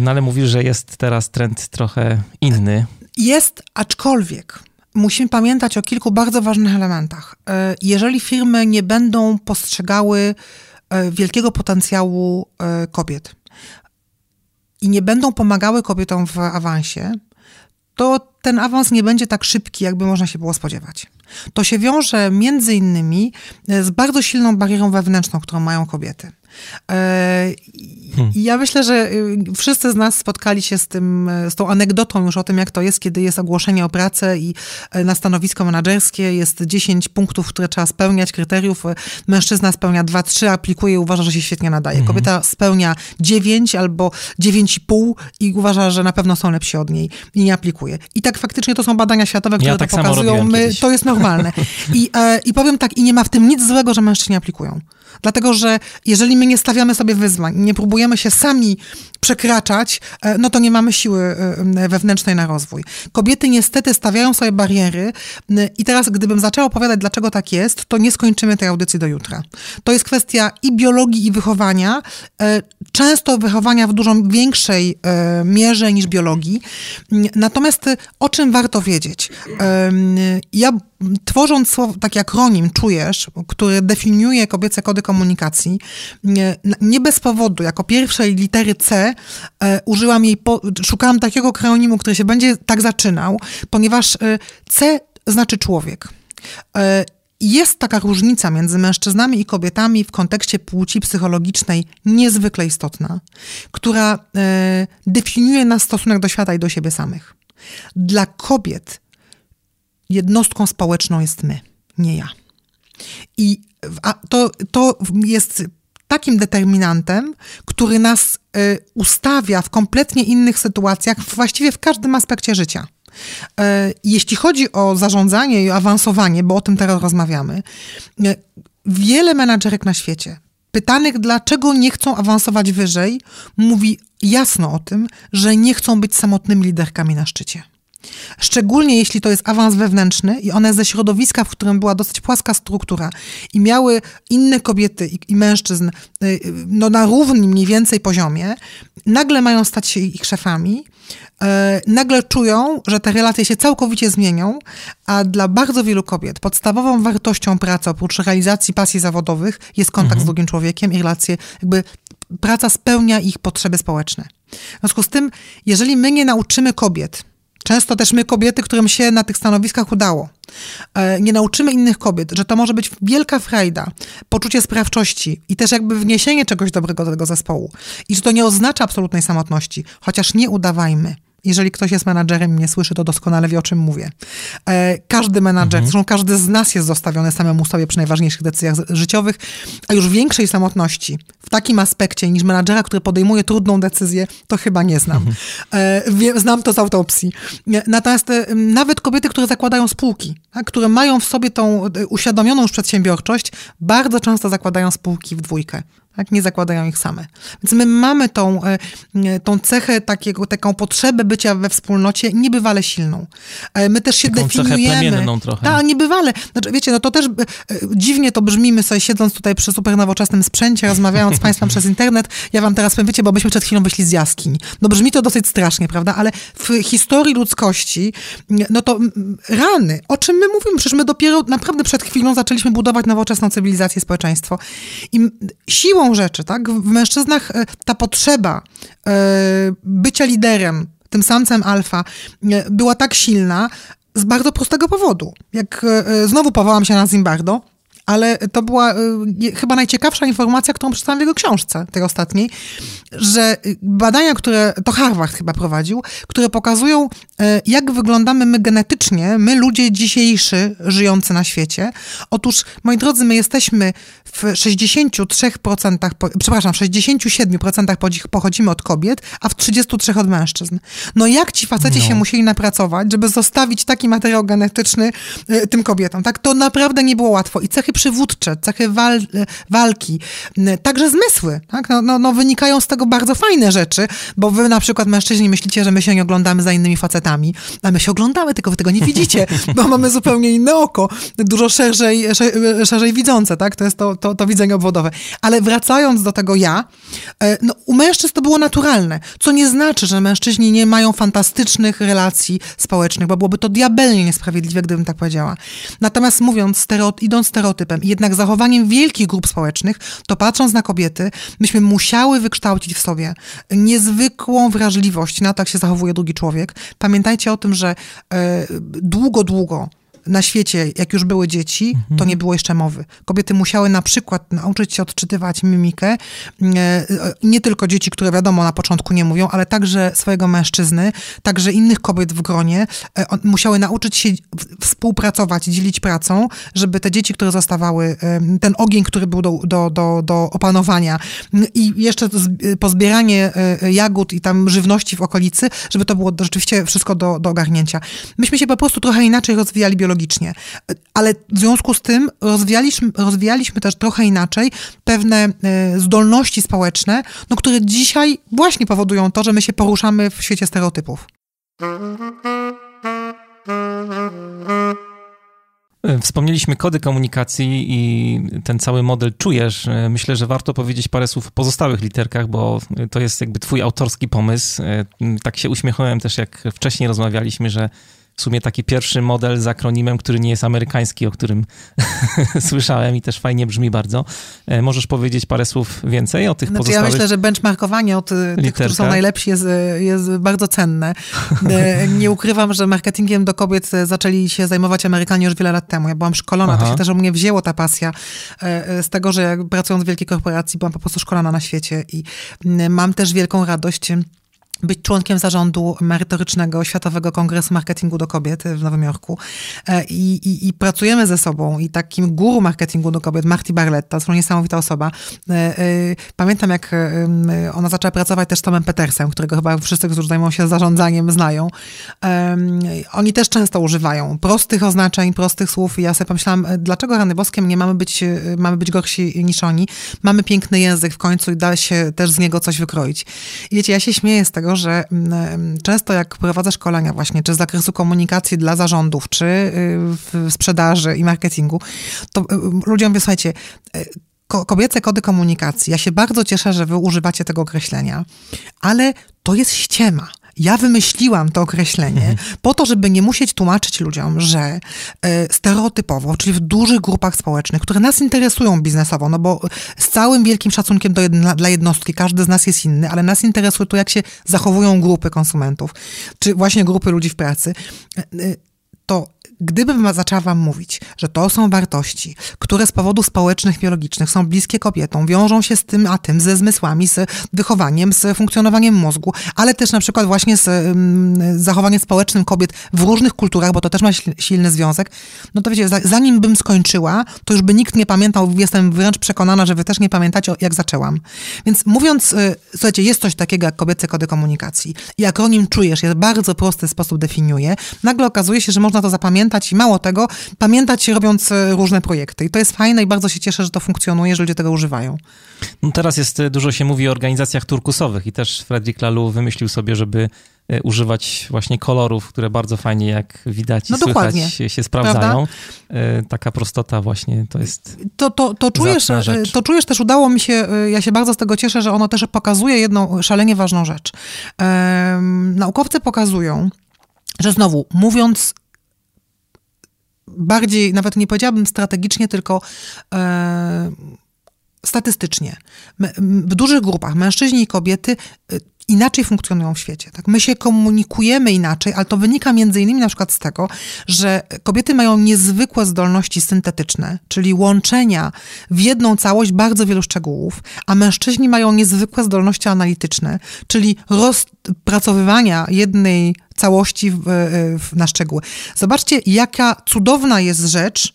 No ale mówisz, że jest teraz trend trochę inny. Jest, aczkolwiek musimy pamiętać o kilku bardzo ważnych elementach. Jeżeli firmy nie będą postrzegały wielkiego potencjału kobiet, i nie będą pomagały kobietom w awansie, to ten awans nie będzie tak szybki, jakby można się było spodziewać. To się wiąże między innymi z bardzo silną barierą wewnętrzną, którą mają kobiety. E, hmm. Ja myślę, że y, wszyscy z nas spotkali się z tym, e, z tą anegdotą już o tym, jak to jest, kiedy jest ogłoszenie o pracę i e, na stanowisko menedżerskie jest 10 punktów, które trzeba spełniać, kryteriów. Mężczyzna spełnia 2-3, aplikuje i uważa, że się świetnie nadaje. Hmm. Kobieta spełnia 9 albo 9,5 i uważa, że na pewno są lepsi od niej i nie aplikuje. I tak faktycznie to są badania światowe, które ja to tak pokazują. My, to jest normalne. I, I powiem tak, i nie ma w tym nic złego, że mężczyźni aplikują. Dlatego, że jeżeli my nie stawiamy sobie wyzwań, nie próbujemy się sami przekraczać, e, no to nie mamy siły e, wewnętrznej na rozwój. Kobiety niestety stawiają sobie bariery i teraz gdybym zaczęła opowiadać, dlaczego tak jest, to nie skończymy tej audycji do jutra. To jest kwestia i biologii, i wychowania. E, często wychowania w dużo większej mierze niż biologii. Natomiast o czym warto wiedzieć? Ja tworząc słowo, taki akronim czujesz, który definiuje kobiece kody komunikacji, nie, nie bez powodu, jako pierwszej litery C e, użyłam jej, po, szukałam takiego akronimu, który się będzie tak zaczynał, ponieważ e, C znaczy człowiek. E, jest taka różnica między mężczyznami i kobietami w kontekście płci psychologicznej niezwykle istotna, która e, definiuje nasz stosunek do świata i do siebie samych. Dla kobiet jednostką społeczną jest my, nie ja. I to, to jest takim determinantem, który nas y, ustawia w kompletnie innych sytuacjach, właściwie w każdym aspekcie życia. E, jeśli chodzi o zarządzanie i awansowanie, bo o tym teraz rozmawiamy, e, wiele menadżerek na świecie, pytanych, dlaczego nie chcą awansować wyżej, mówi jasno o tym, że nie chcą być samotnymi liderkami na szczycie. Szczególnie jeśli to jest awans wewnętrzny i one ze środowiska, w którym była dosyć płaska struktura i miały inne kobiety i, i mężczyzn y, no, na równym mniej więcej poziomie, nagle mają stać się ich szefami, e, nagle czują, że te relacje się całkowicie zmienią, a dla bardzo wielu kobiet podstawową wartością pracy oprócz realizacji pasji zawodowych jest kontakt mhm. z drugim człowiekiem i relacje, jakby praca spełnia ich potrzeby społeczne. W związku z tym, jeżeli my nie nauczymy kobiet, Często też my, kobiety, którym się na tych stanowiskach udało, e, nie nauczymy innych kobiet, że to może być wielka frajda, poczucie sprawczości i też jakby wniesienie czegoś dobrego do tego zespołu. I że to nie oznacza absolutnej samotności, chociaż nie udawajmy. Jeżeli ktoś jest menadżerem i mnie słyszy, to doskonale wie, o czym mówię. E, każdy menadżer, mhm. zresztą każdy z nas jest zostawiony samemu sobie przy najważniejszych decyzjach życiowych, a już większej samotności w takim aspekcie niż menadżera, który podejmuje trudną decyzję, to chyba nie znam. Mhm. E, znam to z autopsji. E, natomiast nawet kobiety, które zakładają spółki, tak, które mają w sobie tą uświadomioną już przedsiębiorczość, bardzo często zakładają spółki w dwójkę tak? nie zakładają ich same. Więc my mamy tą, e, tą cechę, takiego, taką potrzebę bycia we wspólnocie niebywale silną. E, my też się taką definiujemy. Cechę trochę. Tak, niebywale. Znaczy, wiecie, no to też e, dziwnie to brzmi, my sobie siedząc tutaj przy super nowoczesnym sprzęcie, rozmawiając z Państwem przez internet, ja Wam teraz powiem, wiecie, bo byśmy przed chwilą wyszli z jaskiń. No brzmi to dosyć strasznie, prawda? Ale w historii ludzkości, no to rany, o czym my mówimy? Przecież my dopiero naprawdę przed chwilą zaczęliśmy budować nowoczesną cywilizację, społeczeństwo. I siłą siłą rzeczy, tak? W mężczyznach e, ta potrzeba e, bycia liderem, tym samcem alfa, e, była tak silna z bardzo prostego powodu. Jak znowu powołam się na Zimbardo, ale to była chyba najciekawsza informacja, którą przeczytałam w jego książce, tej ostatniej, że y, badania, które to Harvard chyba prowadził, które pokazują, y, jak wyglądamy my genetycznie, my ludzie dzisiejszy, żyjący na świecie. Otóż, moi drodzy, my jesteśmy w 63%, przepraszam, w 67% pochodzimy od kobiet, a w 33% od mężczyzn. No jak ci faceci no. się musieli napracować, żeby zostawić taki materiał genetyczny tym kobietom, tak? To naprawdę nie było łatwo. I cechy przywódcze, cechy wal, walki, także zmysły. Tak? No, no, no, wynikają z tego bardzo fajne rzeczy, bo wy na przykład mężczyźni myślicie, że my się nie oglądamy za innymi facetami, a my się oglądamy, tylko wy tego nie widzicie, bo mamy zupełnie inne oko, dużo szerzej, szerzej widzące, tak? To jest to, to, to widzenie obwodowe. Ale wracając do tego ja, e, no, u mężczyzn to było naturalne, co nie znaczy, że mężczyźni nie mają fantastycznych relacji społecznych, bo byłoby to diabelnie niesprawiedliwe, gdybym tak powiedziała. Natomiast mówiąc, stereotyp, idąc stereotyp, stereotypem. Jednak zachowaniem wielkich grup społecznych, to patrząc na kobiety, myśmy musiały wykształcić w sobie niezwykłą wrażliwość na to, jak się zachowuje drugi człowiek. Pamiętajcie o tym, że e, długo, długo na świecie, jak już były dzieci, mhm. to nie było jeszcze mowy. Kobiety musiały na przykład nauczyć się odczytywać mimikę. E, nie tylko dzieci, które wiadomo na początku nie mówią, ale także swojego mężczyzny, także innych kobiet w gronie. E, musiały nauczyć się współpracować, dzielić pracą, żeby te dzieci, które zostawały, e, ten ogień, który był do, do, do, do opanowania i jeszcze pozbieranie jagód i tam żywności w okolicy, żeby to było rzeczywiście wszystko do, do ogarnięcia. Myśmy się po prostu trochę inaczej rozwijali biologicznie Ale w związku z tym rozwijaliśmy, rozwijaliśmy też trochę inaczej pewne e, zdolności społeczne, no, które dzisiaj właśnie powodują to, że my się poruszamy w świecie stereotypów. Wspomnieliśmy kody komunikacji i ten cały model czujesz. Myślę, że warto powiedzieć parę słów o pozostałych literkach, bo to jest jakby twój autorski pomysł. Tak się uśmiechałem też, jak wcześniej rozmawialiśmy, że w sumie taki pierwszy model z akronimem, który nie jest amerykański, o którym słyszałem i też fajnie brzmi bardzo. E, możesz powiedzieć parę słów więcej o tych znaczy, pozostałych Ja myślę, że benchmarkowanie od literkach. tych, którzy są najlepsi jest, jest bardzo cenne. E, nie ukrywam, że marketingiem do kobiet zaczęli się zajmować Amerykanie już wiele lat temu. Ja byłam szkolona, Aha. to się też u mnie wzięło ta pasja e, z tego, że pracując w wielkiej korporacji byłam po prostu szkolona na świecie i mam też wielką radość być członkiem zarządu merytorycznego Światowego Kongresu Marketingu do Kobiet w Nowym Jorku. E, I, i, i pracujemy ze sobą. I takim guru marketingu do kobiet, Marty Barletta, to niesamowita osoba. E, e, pamiętam, jak ona zaczęła pracować też z Tomem Petersem, którego chyba wszyscy, którzy zajmują się zarządzaniem, znają. Oni też często używają prostych oznaczeń, prostych słów. I ja sobie pomyślałam, dlaczego rany boskiem nie mamy być, mamy być gorsi niż oni? Mamy piękny język w końcu i da się też z niego coś wykroić. I wiecie, ja się śmieję z tego, że mm, często jak prowadzę szkolenia właśnie, czy z zakresu komunikacji dla zarządów, czy y, w sprzedaży i marketingu, to y, ludziom mówię, słuchajcie, y, kobiece kody komunikacji, ja się bardzo cieszę, że wy używacie tego określenia, ale to jest ściema. Ja wymyśliłam to określenie mhm. po to, żeby nie musieć tłumaczyć ludziom, że e, stereotypowo, czyli w dużych grupach społecznych, które nas interesują biznesowo, no bo z całym wielkim szacunkiem do jedna, dla jednostki, każdy z nas jest inny, ale nas interesuje to, jak się zachowują grupy konsumentów, czy właśnie grupy ludzi w pracy, e, e, to Gdybym zaczęła wam mówić, że to są wartości, które z powodów społecznych, biologicznych są bliskie kobietom, wiążą się z tym a tym, ze zmysłami, z wychowaniem, z funkcjonowaniem mózgu, ale też na przykład właśnie z um, zachowaniem społecznym kobiet w różnych kulturach, bo to też ma silny związek, no to wiecie, zanim bym skończyła, to już by nikt nie pamiętał, jestem wręcz przekonana, że wy też nie pamiętacie, jak zaczęłam. Więc mówiąc, y, słuchajcie, jest coś takiego jak kobiece kody komunikacji i akronim czujesz, jest bardzo prosty sposób definiuje, nagle okazuje się, że można to zapamiętać pamiętać i mało tego, pamiętać robiąc e, różne projekty. I to jest fajne i bardzo się cieszę, że to funkcjonuje, że ludzie tego używają. No teraz jest, e, dużo się mówi o organizacjach turkusowych i też Fredrik Lalu wymyślił sobie, żeby e, używać właśnie kolorów, które bardzo fajnie, jak widać no i słychać, się, się sprawdzają. Prawda? Taka prostota właśnie to jest to, to, to, czujesz, to czujesz też, udało mi się, ja się bardzo z tego cieszę, że ono też pokazuje jedną szalenie ważną rzecz. naukowcy pokazują, że znowu, mówiąc bardziej, nawet nie powiedziałabym strategicznie, tylko e, statystycznie. W dużych grupach mężczyźni i kobiety e, inaczej funkcjonują w świecie. Tak? My się komunikujemy inaczej, ale to wynika między innymi na przykład z tego, że kobiety mają niezwykłe zdolności syntetyczne, czyli łączenia w jedną całość bardzo wielu szczegółów, a mężczyźni mają niezwykłe zdolności analityczne, czyli rozpracowywania jednej całości w, w, na szczegóły. Zobaczcie, jaka cudowna jest rzecz,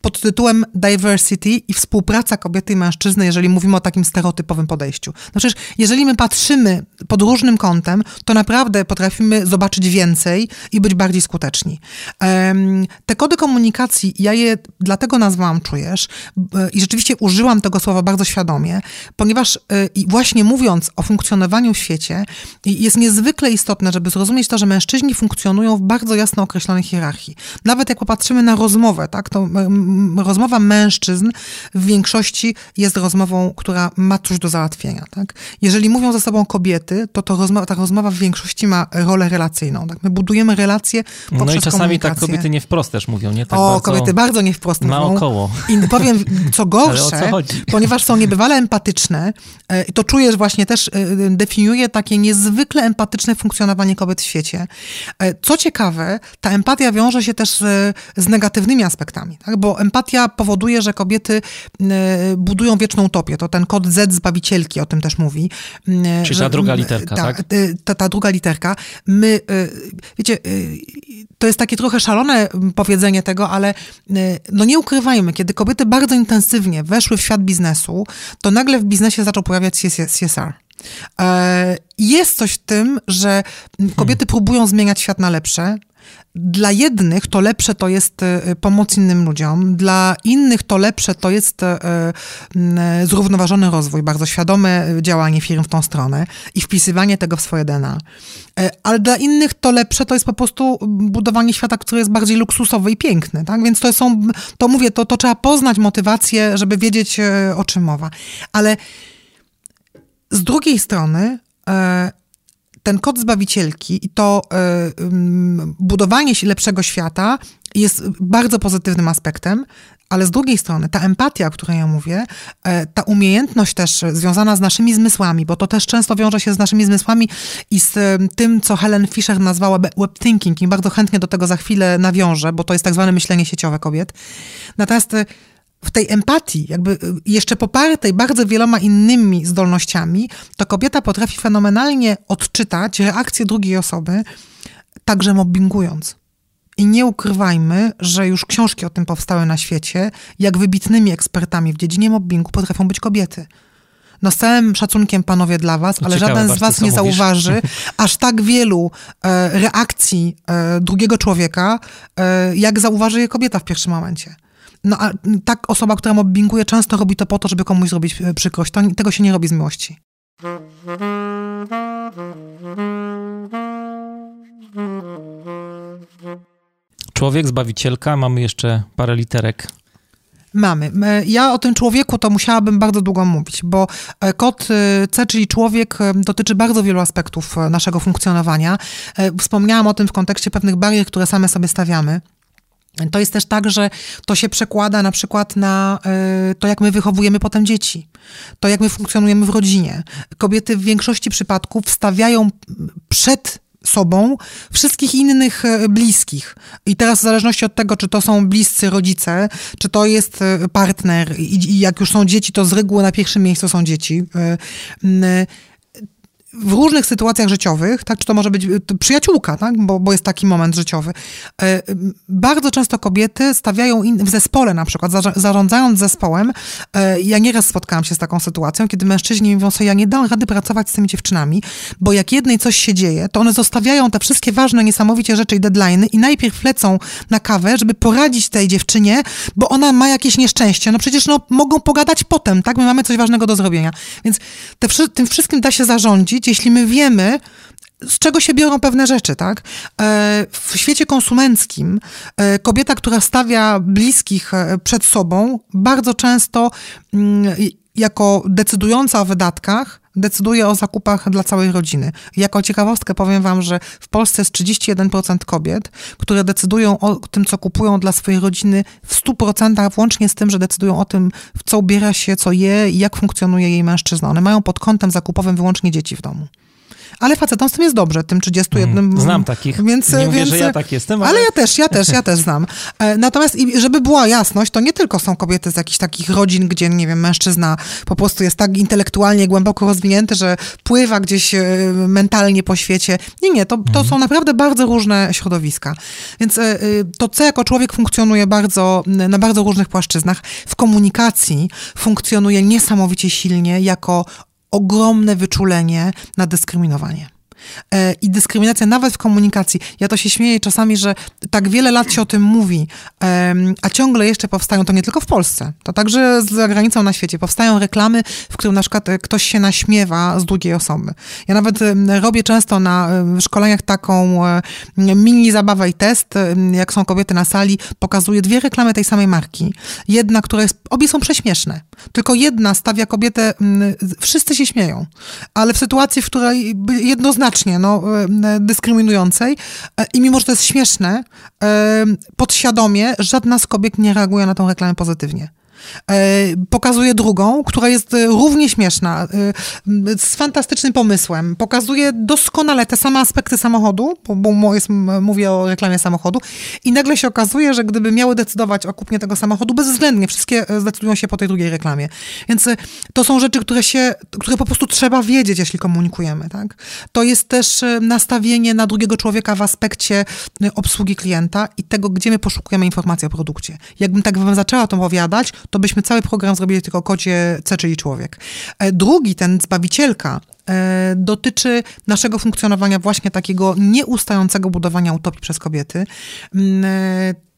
pod tytułem diversity i współpraca kobiety i mężczyzny, jeżeli mówimy o takim stereotypowym podejściu. No przecież jeżeli my patrzymy pod różnym kątem, to naprawdę potrafimy zobaczyć więcej i być bardziej skuteczni. Te kody komunikacji, ja je dlatego nazwałam czujesz i rzeczywiście użyłam tego słowa bardzo świadomie, ponieważ e, właśnie mówiąc o funkcjonowaniu w świecie, jest niezwykle istotne, żeby zrozumieć to, że mężczyźni funkcjonują w bardzo jasno określonej hierarchii. Nawet jak popatrzymy na rozmowę, tak, to rozmowa mężczyzn w większości jest rozmową, która ma coś do załatwienia. Tak? Jeżeli mówią ze sobą kobiety, to, to ta rozmowa w większości ma rolę relacyjną. Tak? My budujemy relacje poprzez No i czasami tak kobiety nie wprost też mówią, nie? Tak o, bardzo, kobiety bardzo nie wprost mówią. Naokoło. I powiem, co gorsze, co ponieważ są niebywale empatyczne, e, i to czujesz właśnie też, e, definiuje takie niezwykle empatyczne funkcjonowanie kobiet w świecie. E, co ciekawe, ta empatia wiąże się też z, z negatywnymi aspektami, tak? bo empatia powoduje, że kobiety e, budują wieczną utopię. To ten kod Z zbawicielki o tym też mówi. E, Czyli ta druga literka, ta, tak? Ta, ta druga literka. My, e, wiecie, to jest takie trochę szalone powiedzenie tego, ale no nie ukrywajmy, kiedy kobiety bardzo intensywnie weszły w świat biznesu, to nagle w biznesie zaczął pojawiać się CSR. Jest coś w tym, że kobiety hmm. próbują zmieniać świat na lepsze, dla jednych to lepsze to jest e, pomoc innym ludziom, dla innych to lepsze to jest e, e, zrównoważony rozwój, bardzo świadome działanie firm w tą stronę i wpisywanie tego w swoje DNA. Ale dla innych to lepsze to jest po prostu budowanie świata, który jest bardziej luksusowy i piękny. Tak? Więc to są, to mówię, to, to trzeba poznać motywację, żeby wiedzieć o czym mowa. Ale z drugiej strony ten kod zbawicielki i to y, budowanie się lepszego świata jest bardzo pozytywnym aspektem, ale z drugiej strony ta empatia, o której ja mówię, e, ta umiejętność też związana z naszymi zmysłami, bo to też często wiąże się z naszymi zmysłami i z tym, co Helen Fisher nazwała web thinking i bardzo chętnie do tego za chwilę nawiążę, bo to jest tak zwane myślenie sieciowe kobiet. Natomiast e, w tej empatii, jakby e, jeszcze popartej bardzo wieloma innymi zdolnościami, to kobieta potrafi fenomenalnie odczytać reakcję drugiej osoby, także mobbingując. I nie ukrywajmy, że już książki o tym powstały na świecie, jak wybitnymi ekspertami w dziedzinie mobbingu potrafią być kobiety. No z całym szacunkiem panowie dla was, ale Ciekawe żaden z was nie zauważy aż tak wielu e, reakcji e, drugiego człowieka, e, jak zauważy je kobieta w pierwszym momencie. No a tak osoba, która mobbinguje, często robi to po to, żeby komuś zrobić e, przykrość. To, tego się nie robi z miłości. Człowiek, zbawicielka, mamy jeszcze parę literek. Mamy. Ja o tym człowieku to musiałabym bardzo długo mówić, bo e, kod e, C, czyli człowiek, dotyczy bardzo wielu aspektów naszego funkcjonowania. Wspomniałam o tym w kontekście pewnych barier, które same sobie stawiamy. To jest też tak, że to się przekłada na przykład na to, jak my wychowujemy potem dzieci, to jak my funkcjonujemy w rodzinie. Kobiety w większości przypadków stawiają przed sobą wszystkich innych e, bliskich. I teraz w zależności od tego, czy to są bliscy rodzice, czy to jest e, partner i, jak już są dzieci, to z reguły na pierwszym miejscu są dzieci e, w różnych sytuacjach życiowych, tak, czy to może być przyjaciółka, tak, bo, bo jest taki moment życiowy, e, bardzo często kobiety stawiają in, w zespole na przykład, zarządzając zespołem, e, ja nieraz spotkałam się z taką sytuacją, kiedy mężczyźni mówią sobie, ja nie dam rady pracować z tymi dziewczynami, bo jak jednej coś się dzieje, to one zostawiają te wszystkie ważne, niesamowicie rzeczy i deadline'y i najpierw lecą na kawę, żeby poradzić tej dziewczynie, bo ona ma jakieś nieszczęście. No przecież no, mogą pogadać potem, tak, my mamy coś ważnego do zrobienia. Więc te, tym wszystkim da się zarządzić, jeśli my wiemy, z czego się biorą pewne rzeczy, tak? E, w świecie konsumenckim e, kobieta, która stawia bliskich e, przed sobą, bardzo często mm, jako decydująca o wydatkach, decyduje o zakupach dla całej rodziny. Jako ciekawostkę powiem wam, że w Polsce jest 31% kobiet, które decydują o tym, co kupują dla swojej rodziny w 100%, włącznie z tym, że decydują o tym, w co ubiera się, co je i jak funkcjonuje jej mężczyzna. One mają pod kątem zakupowym wyłącznie dzieci w domu ale facetom z tym jest dobrze, tym 31. Mm, znam takich. Więc, nie mówię, więc, że ja tak jestem. Ale... ale ja też, ja też, ja też znam. E, natomiast żeby była jasność, to nie tylko są kobiety z jakichś takich rodzin, gdzie, nie wiem, mężczyzna po prostu jest tak intelektualnie głęboko rozwinięty, że pływa gdzieś e, mentalnie po świecie. Nie, nie, to, to mhm. są naprawdę bardzo różne środowiska. Więc e, to C jako człowiek funkcjonuje bardzo, na bardzo różnych płaszczyznach. W komunikacji funkcjonuje niesamowicie silnie jako ogromne wyczulenie na dyskryminowanie. E, i dyskryminacja nawet w komunikacji. Ja to się śmieję czasami, że tak wiele lat się o tym mówi, a ciągle jeszcze powstają, to nie tylko w Polsce, to także za granicą na świecie, powstają reklamy, w którym na przykład e, ktoś się naśmiewa z drugiej osoby. Ja nawet robię często na szkoleniach taką e, mini zabawę i test, jak są kobiety na sali, pokazuję dwie reklamy tej samej marki. Jedna, która jest, obie są prześmieszne, tylko jedna stawia kobietę, wszyscy się śmieją, ale w sytuacji, w której jednoznacznie znacznie no, e, dyskryminującej e, i mimo, że to jest śmieszne, podświadomie żadna z kobiet nie reaguje na tą reklamę pozytywnie. E, pokazuje drugą, która jest e, równie śmieszna, e, z fantastycznym pomysłem. Pokazuje doskonale te same aspekty samochodu, bo jest, mówię o reklamie samochodu, i nagle się okazuje, że gdyby miały decydować o kupnie tego samochodu, bezwzględnie wszystkie zdecydują się po tej drugiej reklamie. Więc to są rzeczy, które się, które po prostu trzeba wiedzieć, jeśli komunikujemy. Tak? To jest też nastawienie na drugiego człowieka w aspekcie obsługi klienta i tego, gdzie my poszukujemy informacji o produkcie. Jakbym tak wam zaczęła to opowiadać, to byśmy cały program zrobili tylko kocie C, czyli człowiek. E, drugi, ten Zbawicielka, e, dotyczy naszego funkcjonowania właśnie takiego nieustającego budowania utopii przez kobiety.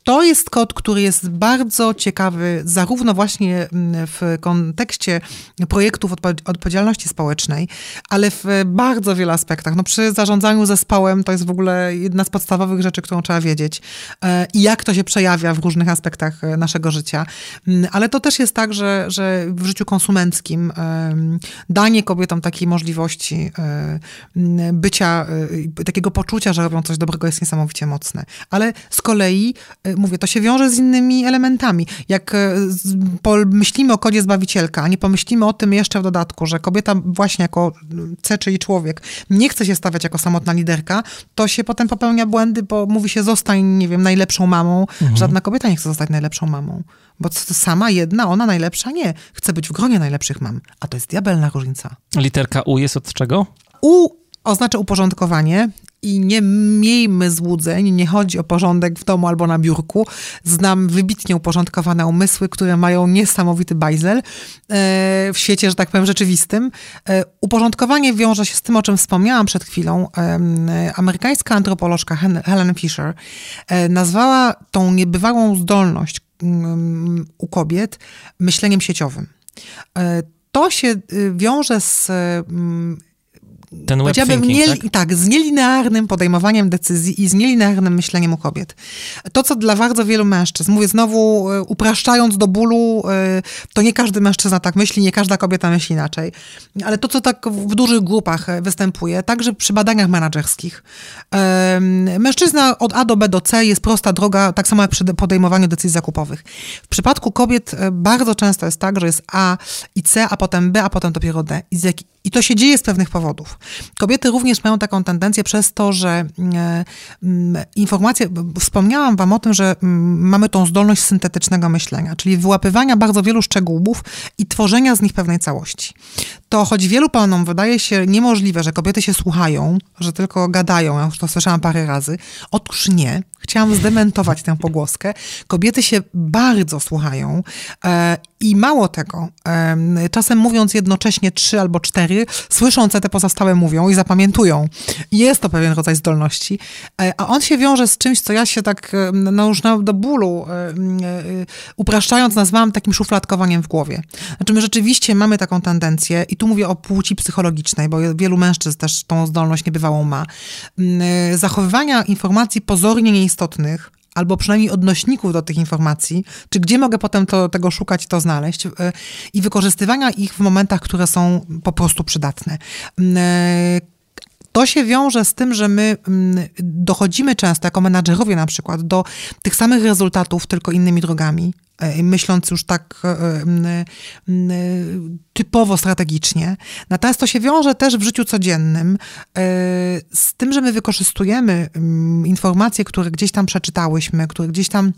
E, to jest kod, który jest bardzo ciekawy, zarówno właśnie mm, w kontekście projektów odpowiedzialności społecznej, ale w bardzo wielu aspektach. No przy zarządzaniu zespołem to jest w ogóle jedna z podstawowych rzeczy, którą trzeba wiedzieć e, i jak to się przejawia w różnych aspektach e, naszego życia. Mm, ale to też jest tak, że, że w życiu konsumenckim danie kobietom takiej możliwości bycia, e, takiego poczucia, że robią coś dobrego jest niesamowicie mocne. Ale z kolei mówię, to się wiąże z innymi elementami. Jak e, pomyślimy o kodzie Zbawicielka, a nie pomyślimy o tym jeszcze w dodatku, że kobieta właśnie jako C, czyli człowiek, nie chce się stawiać jako samotna liderka, to się potem popełnia błędy, bo mówi się zostań, nie wiem, najlepszą mamą. Mhm. Żadna kobieta nie chce zostać najlepszą mamą. Bo sama jedna, ona najlepsza nie. Chce być w gronie najlepszych mam. A to jest diabelna różnica. Literka U jest od czego? U oznacza uporządkowanie i nie miejmy złudzeń, nie chodzi o porządek w domu albo na biurku. Znam wybitnie uporządkowane umysły, które mają niesamowity bajzel e, w świecie, że tak powiem, rzeczywistym. E, uporządkowanie wiąże się z tym, o czym wspomniałam przed chwilą. Amerykańska antropolożka Helen Fisher e, nazwała tą niebywałą zdolność mm, u kobiet myśleniem sieciowym. To się y, wiąże z mm, ten web thinking, nie, tak? tak? z nielinearnym podejmowaniem decyzji i z nielinearnym myśleniem u kobiet. To, co dla bardzo wielu mężczyzn, mówię znowu, e, upraszczając do bólu, e, to nie każdy mężczyzna tak myśli, nie każda kobieta myśli inaczej, ale to, co tak w dużych grupach e, występuje, także przy badaniach menedżerskich. Mężczyzna od A do B do C jest prosta droga, tak samo jak przy podejmowaniu decyzji zakupowych. W przypadku kobiet bardzo często jest tak, że jest A i C, a potem B, a potem dopiero D. I, i to się dzieje z pewnych powodów. Kobiety również mają taką tendencję przez to, że e, informacje, wspomniałam Wam o tym, że mamy tą zdolność syntetycznego myślenia, czyli wyłapywania bardzo wielu szczegółów i tworzenia z nich pewnej całości. To choć wielu panom wydaje się niemożliwe, że kobiety się słuchają, że tylko gadają, ja już to słyszałam parę razy, otóż nie. Chciałam zdementować tę pogłoskę. Kobiety się bardzo słuchają e, i mało tego, e, czasem mówiąc jednocześnie trzy albo cztery, słyszące te pozostałe mówią i zapamiętują. Jest to pewien rodzaj zdolności, e, a on się wiąże z czymś, co ja się tak no już do bólu upraszczając nazwałam takim szufladkowaniem w głowie. Znaczy my rzeczywiście mamy taką tendencję i tu mówię o płci psychologicznej, bo wielu mężczyzn też tą zdolność niebywałą ma, zachowywania informacji pozornie nieistotnych istotnych, albo przynajmniej odnośników do tych informacji, czy gdzie mogę potem to, tego szukać to znaleźć, e, i wykorzystywania ich w momentach, które są po prostu przydatne. Mm, e, to się wiąże z tym, że my mm, dochodzimy często, jako menadżerowie na przykład, do tych samych rezultatów, tylko innymi drogami. E, myśląc już tak e, e, typowo strategicznie. Natomiast to się wiąże też w życiu codziennym z tym, że my wykorzystujemy informacje, które gdzieś tam przeczytałyśmy, które gdzieś tam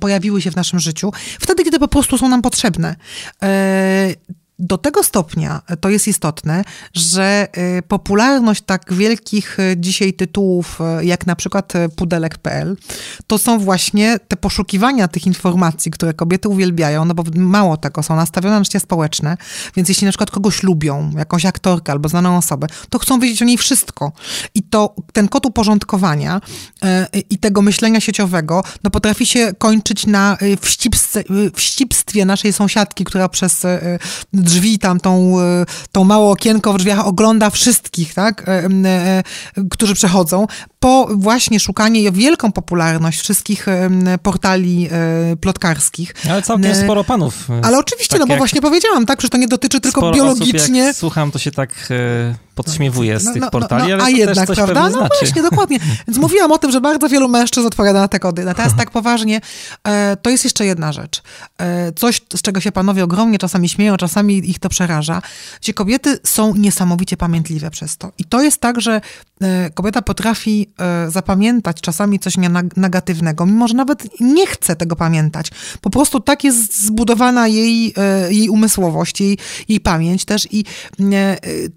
pojawiły się w naszym życiu, wtedy, kiedy po prostu są nam potrzebne. Do tego stopnia to jest istotne, że y, popularność tak wielkich y, dzisiaj tytułów, y, jak na przykład pudelek.pl, to są właśnie te poszukiwania tych informacji, które kobiety uwielbiają, no bo mało tego, są nastawione na życie społeczne, więc jeśli na przykład kogoś lubią, jakąś aktorkę albo znaną osobę, to chcą wiedzieć o niej wszystko. I to ten kod uporządkowania i tego myślenia sieciowego, no potrafi się kończyć na wścibstwie, naszej sąsiadki, która przez drzwi, tam tą, e, tą małe okienko w drzwiach ogląda wszystkich, tak, e, e, którzy przechodzą, po właśnie szukanie i wielką popularność wszystkich portali plotkarskich. Ale całkiem sporo panów. Ale oczywiście, tak no bo właśnie powiedziałam, tak, że to nie dotyczy tylko biologicznie. Osób, słucham, to się tak podśmiewuje z no, tych no, portali, no, ale a jednak, prawda? No znaczy. właśnie, dokładnie. Więc mówiłam o tym, że bardzo wielu mężczyzn odpowiada na te kody. Natomiast tak poważnie, e, to jest jeszcze jedna rzecz. E, coś, z czego się panowie ogromnie czasami śmieją, czasami ich to przeraża, gdzie kobiety są niesamowicie pamiętliwe przez to. I to jest tak, że e, kobieta potrafi zapamiętać czasami coś negatywnego, mimo że nawet nie chce tego pamiętać. Po prostu tak jest zbudowana jej, jej umysłowość, jej, jej pamięć też i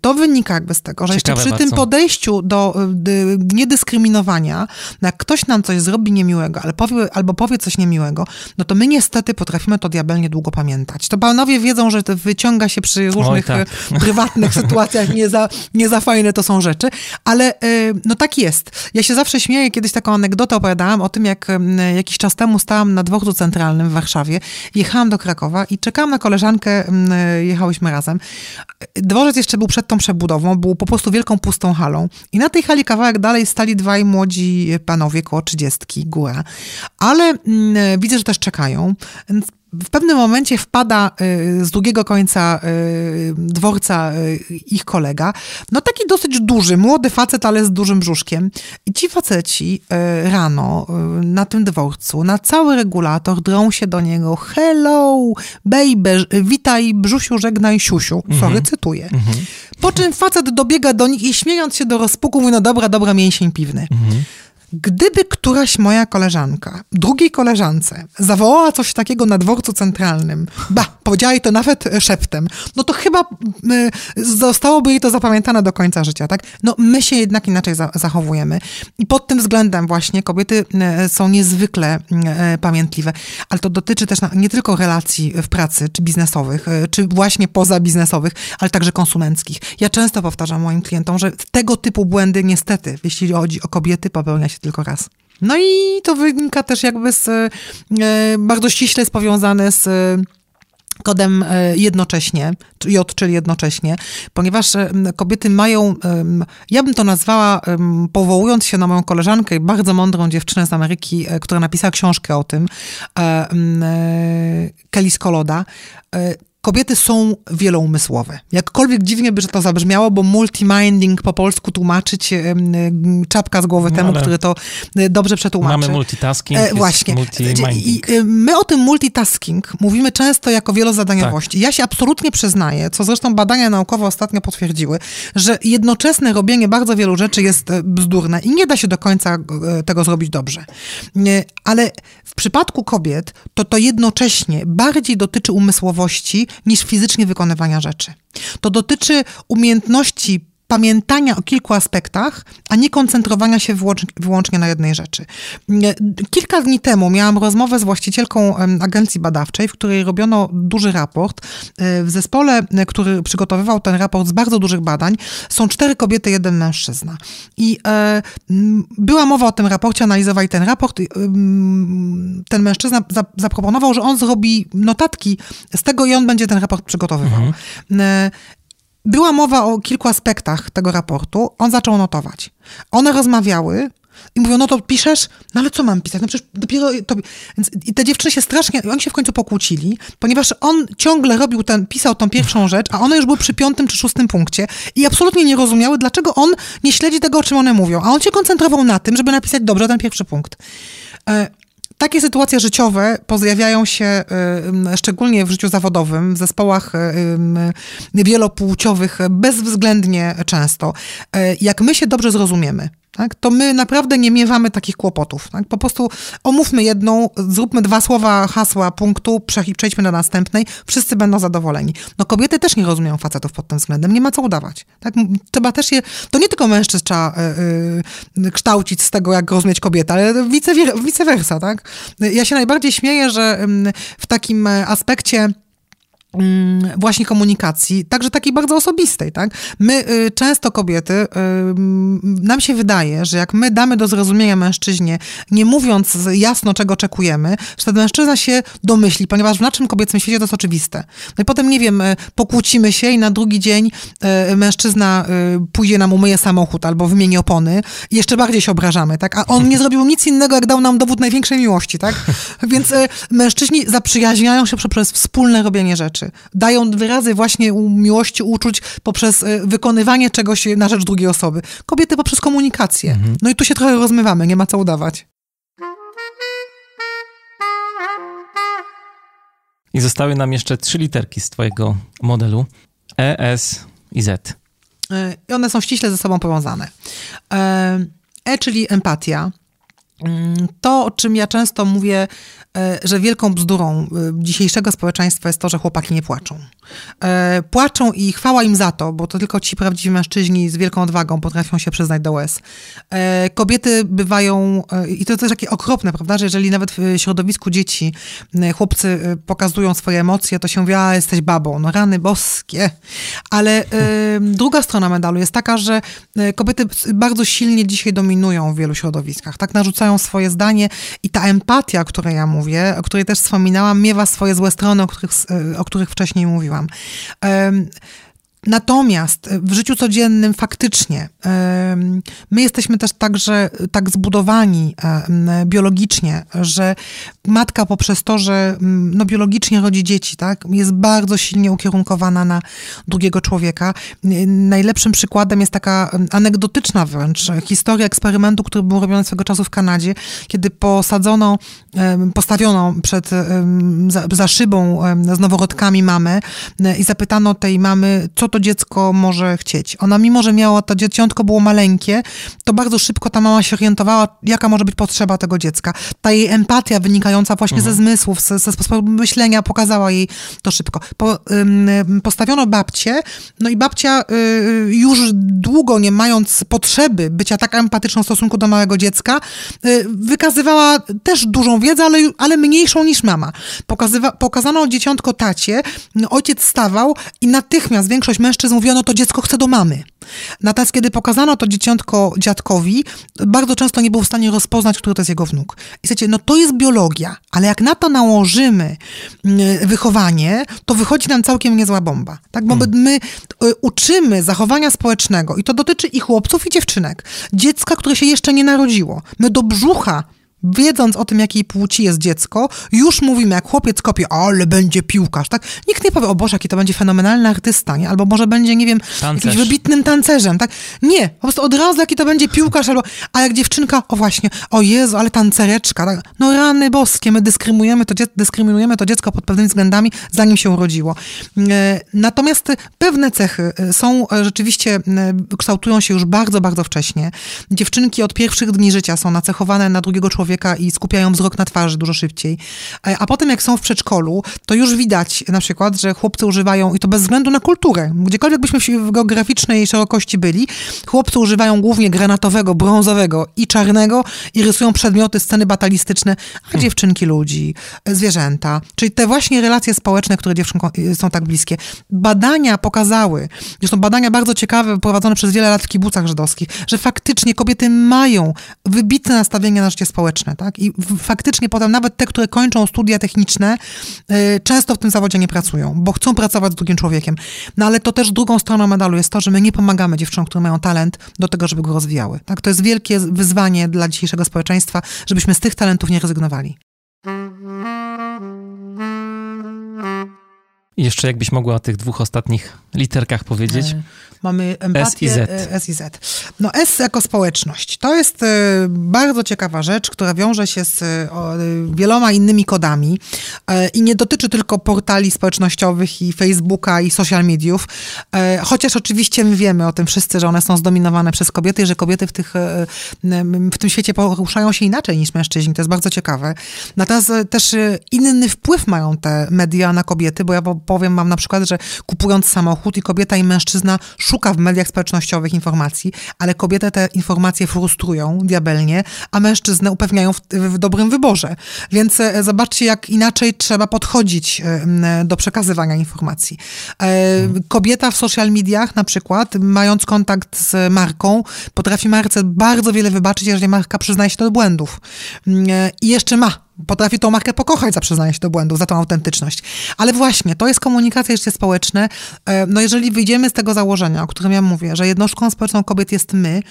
to wynika jakby wobec tego, że Ciekawe jeszcze przy bardzo. tym podejściu do y, niedyskryminowania, no jak ktoś nam coś zrobi niemiłego, ale powie, albo powie coś niemiłego, no to my niestety potrafimy to diabelnie długo pamiętać. To panowie wiedzą, że to wyciąga się przy różnych tak. y, prywatnych sytuacjach, nie za, nie za fajne to są rzeczy, ale y, no tak jest. Ja się zawsze śmieję, kiedyś taką anegdotę opowiadałam o tym, jak y, jakiś czas temu stałam na dworcu centralnym w Warszawie, jechałam do Krakowa i czekałam na koleżankę, y, jechałyśmy razem. Dworzec jeszcze był przed tą przebudową, był po prostu wielką pustą halą. I na tej hali kawałek dalej stali dwaj młodzi panowie, koło trzydziestki, góra. Ale mm, widzę, że też czekają. W pewnym momencie wpada y, z drugiego końca y, dworca y, ich kolega. No taki dosyć duży, młody facet, ale z dużym brzuszkiem. I ci faceci rano na tym dworcu, na cały regulator drą się do niego hello, baby, witaj brzusiu, żegnaj siusiu. Sorry, cytuję. Po czym facet dobiega do nich i śmiejąc się do rozpuku mówi, no dobra, dobra, mięsień piwny. Gdyby któraś moja koleżanka, drugiej koleżance, zawołała coś takiego na dworcu centralnym, ba, powiedziała jej to nawet szeptem, no to chyba y, zostałoby jej to zapamiętane do końca życia, tak? No my się jednak inaczej za zachowujemy. I pod tym względem właśnie kobiety y, są niezwykle y, pamiętliwe, ale to dotyczy też na, nie tylko relacji w pracy, czy biznesowych, czy właśnie pozabiznesowych, ale także konsumenckich. Ja często powtarzam moim klientom, że tego typu błędy niestety, jeśli chodzi o kobiety, popełnia się tylko raz. No i to wynika też jakby z, e, bardzo ściśle jest powiązane z e, kodem e, jednocześnie, J, czyli jednocześnie, ponieważ kobiety mają, ja bym to nazwała, powołując się na moją koleżankę, bardzo mądrą dziewczynę z Ameryki, która napisała książkę o tym, Kelly Skoloda, Kobiety są wieloumysłowe. Jakkolwiek dziwnie by że to zabrzmiało, bo multiminding po polsku tłumaczyć czapka z głowy No temu, który to e, dobrze przetłumaczy. Mamy multitasking, E, właśnie. I, i, my o tym multitasking mówimy często jako wielozadaniowości. Tak. Ja się absolutnie przyznaję, co zresztą badania naukowe ostatnio potwierdziły, że jednoczesne robienie bardzo wielu rzeczy jest e, bzdurne i nie da się do końca e, tego zrobić dobrze. Ale w przypadku kobiet to to jednocześnie bardziej dotyczy umysłowości niż fizycznie wykonywania rzeczy. To dotyczy umiejętności pamiętania o kilku aspektach, a nie koncentrowania się wyłącz, wyłącznie na jednej rzeczy. Kilka dni temu miałam rozmowę z właścicielką agencji badawczej, w której robiono duży raport. E, W zespole, e, który przygotowywał ten raport z bardzo dużych badań, są cztery kobiety, jeden mężczyzna. I e, była mowa o tym raporcie, analizowali ten raport. em, Ten mężczyzna za, zaproponował, że on zrobi notatki z tego i on będzie ten raport przygotowywał. E, była mowa o kilku aspektach tego raportu. On zaczął notować. One rozmawiały i mówią, no to piszesz, no ale co mam pisać? No przecież dopiero to... Więc I te dziewczyny się strasznie, oni się w końcu pokłócili, ponieważ on ciągle robił ten, pisał tą pierwszą rzecz, a one już były przy piątym czy szóstym punkcie i absolutnie nie rozumiały, dlaczego on nie śledzi tego, o czym one mówią. A on się koncentrował na tym, żeby napisać dobrze ten pierwszy punkt. E, takie sytuacje życiowe pojawiają się szczególnie w życiu zawodowym, w zespołach wielopłciowych bezwzględnie często. Y, Jak my się dobrze zrozumiemy, tak, to my naprawdę nie miewamy takich kłopotów. Tak? Po prostu omówmy jedną, zróbmy dwa słowa hasła punktu, prze- przejdźmy do następnej, wszyscy będą zadowoleni. No kobiety też nie rozumieją facetów pod tym względem, nie ma co udawać. Tak? Trzeba też je, to nie tylko mężczyzn trzeba y, y, kształcić z tego, jak rozumieć kobietę, ale vice, vice versa. Tak? Ja się najbardziej śmieję, że ym, w takim e, aspekcie mm, właśnie komunikacji, także takiej bardzo osobistej, tak? My y, często kobiety, y, nam się wydaje, że jak my damy do zrozumienia mężczyźnie, nie mówiąc jasno, czego oczekujemy, ten mężczyzna się domyśli, ponieważ w naszym kobiecym świecie to jest oczywiste. No i potem, nie wiem, y, pokłócimy się i na drugi dzień y, mężczyzna y, pójdzie nam umyje samochód albo wymieni opony i jeszcze bardziej się obrażamy, tak? A on nie zrobił nic innego, jak dał nam dowód największej miłości, tak? Więc mężczyźni zaprzyjaźniają się poprzez wspólne robienie rzeczy. Dają wyrazy właśnie miłości, uczuć poprzez y, wykonywanie czegoś na rzecz drugiej osoby. Kobiety poprzez komunikację. No i tu się trochę rozmywamy, nie ma co udawać. I zostały nam jeszcze trzy literki z twojego modelu. E, S i Z. Y, I one są ściśle ze sobą powiązane. E, E, czyli empatia. Mm, to, o czym ja często mówię, e, że wielką bzdurą e, dzisiejszego społeczeństwa jest to, że chłopaki nie płaczą. E, płaczą i chwała im za to, bo to tylko ci prawdziwi mężczyźni z wielką odwagą potrafią się przyznać do łez. Kobiety bywają, i to jest takie okropne, prawda, że jeżeli nawet w środowisku dzieci chłopcy pokazują swoje emocje, to się mówi, a jesteś babą, no rany boskie. Ale druga strona medalu jest taka, że kobiety bardzo silnie dzisiaj dominują w wielu środowiskach, tak narzucają swoje zdanie i ta empatia, o której ja mówię, o której też wspominałam, miewa swoje złe strony, o których, o których wcześniej mówiłam. Natomiast w życiu codziennym faktycznie my jesteśmy też także tak zbudowani biologicznie, że matka poprzez to, że no, biologicznie rodzi dzieci, tak, jest bardzo silnie ukierunkowana na drugiego człowieka. Najlepszym przykładem jest taka anegdotyczna wręcz historia eksperymentu, który był robiony swego czasu w Kanadzie, kiedy posadzono, postawiono przed, za, za szybą z noworodkami mamę i zapytano tej mamy, co to dziecko może chcieć. Ona mimo, że miała, to dzieciątko było maleńkie, to bardzo szybko ta mama się orientowała, jaka może być potrzeba tego dziecka. Ta jej empatia wynikająca właśnie mhm. ze zmysłów, ze, ze sposobu myślenia pokazała jej to szybko. Po, ym, postawiono babcię, no i babcia y, już długo nie mając potrzeby bycia tak empatyczną w stosunku do małego dziecka, y, wykazywała też dużą wiedzę, ale, ale mniejszą niż mama. Pokazywa, pokazano dzieciątko tacie, ojciec stawał i natychmiast większość mężczyzn mówiono, to dziecko chce do mamy. Natomiast kiedy pokazano to dzieciątko dziadkowi, bardzo często nie był w stanie rozpoznać, który to jest jego wnuk. I słuchajcie, no to jest biologia, ale jak na to nałożymy mm, wychowanie, to wychodzi nam całkiem niezła bomba. Tak? Bo hmm. my y, uczymy zachowania społecznego i to dotyczy i chłopców, i dziewczynek. Dziecka, które się jeszcze nie narodziło. My do brzucha wiedząc o tym, jakiej płci jest dziecko, już mówimy, jak chłopiec kopie, ale będzie piłkarz, tak? Nikt nie powie, o Boże, jaki to będzie fenomenalny artysta, nie? Albo może będzie, nie wiem, Tancerz. jakimś wybitnym tancerzem, tak? Nie, po prostu od razu, jaki to będzie piłkarz, albo, a jak dziewczynka, o właśnie, o Jezu, ale tancereczka, tak? No rany boskie, my dyskryminujemy to, dyskryminujemy to dziecko pod pewnymi względami, zanim się urodziło. E, natomiast pewne cechy e, są e, rzeczywiście, kształtują się już bardzo, bardzo wcześnie. Dziewczynki od pierwszych dni życia są nacechowane na drugiego człowieka, człowieka i skupiają wzrok na twarzy dużo szybciej. E, a potem jak są w przedszkolu, to już widać na przykład, że chłopcy używają, i to bez względu na kulturę, gdziekolwiek byśmy w geograficznej szerokości byli, chłopcy używają głównie granatowego, brązowego i czarnego i rysują przedmioty, sceny batalistyczne, a hmm. dziewczynki ludzi, e, zwierzęta. Czyli te właśnie relacje społeczne, które dziewczynkom e, są tak bliskie. Badania pokazały, zresztą badania bardzo ciekawe, prowadzone przez wiele lat w kibucach żydowskich, że faktycznie kobiety mają wybitne nastawienie na życie społeczne tak? I faktycznie potem nawet te, które kończą studia techniczne, y, często w tym zawodzie nie pracują, bo chcą pracować z drugim człowiekiem. No ale to też drugą stroną medalu jest to, że my nie pomagamy dziewczynom, które mają talent, do tego, żeby go rozwijały. Tak? To jest wielkie wyzwanie dla dzisiejszego społeczeństwa, żebyśmy z tych talentów nie rezygnowali. Jeszcze jakbyś mogła o tych dwóch ostatnich literkach powiedzieć. E, mamy empatię, S i Z. S i Z. No S jako społeczność. To jest e, bardzo ciekawa rzecz, która wiąże się z e, wieloma innymi kodami i nie dotyczy tylko portali społecznościowych i Facebooka i social mediów, chociaż oczywiście my wiemy o tym wszyscy, że one są zdominowane przez kobiety i że kobiety w, tych, w tym świecie poruszają się inaczej niż mężczyźni. To jest bardzo ciekawe. Natomiast też inny wpływ mają te media na kobiety, bo ja powiem wam na przykład, że kupując samochód i kobieta i mężczyzna szuka w mediach społecznościowych informacji, ale kobiety te informacje frustrują diabelnie, a mężczyznę upewniają w, w dobrym wyborze. Więc e, zobaczcie, jak inaczej trzeba podchodzić e, do przekazywania informacji. E, kobieta w social mediach na przykład, mając kontakt z marką, potrafi marce bardzo wiele wybaczyć, jeżeli marka przyznaje się do błędów. I jeszcze ma potrafi tą markę pokochać za przyznanie się do błędów, za tą autentyczność. Ale właśnie, to jest komunikacja i życie społeczne. E, no jeżeli wyjdziemy z tego założenia, o którym ja mówię, że jednostką społeczną kobiet jest my,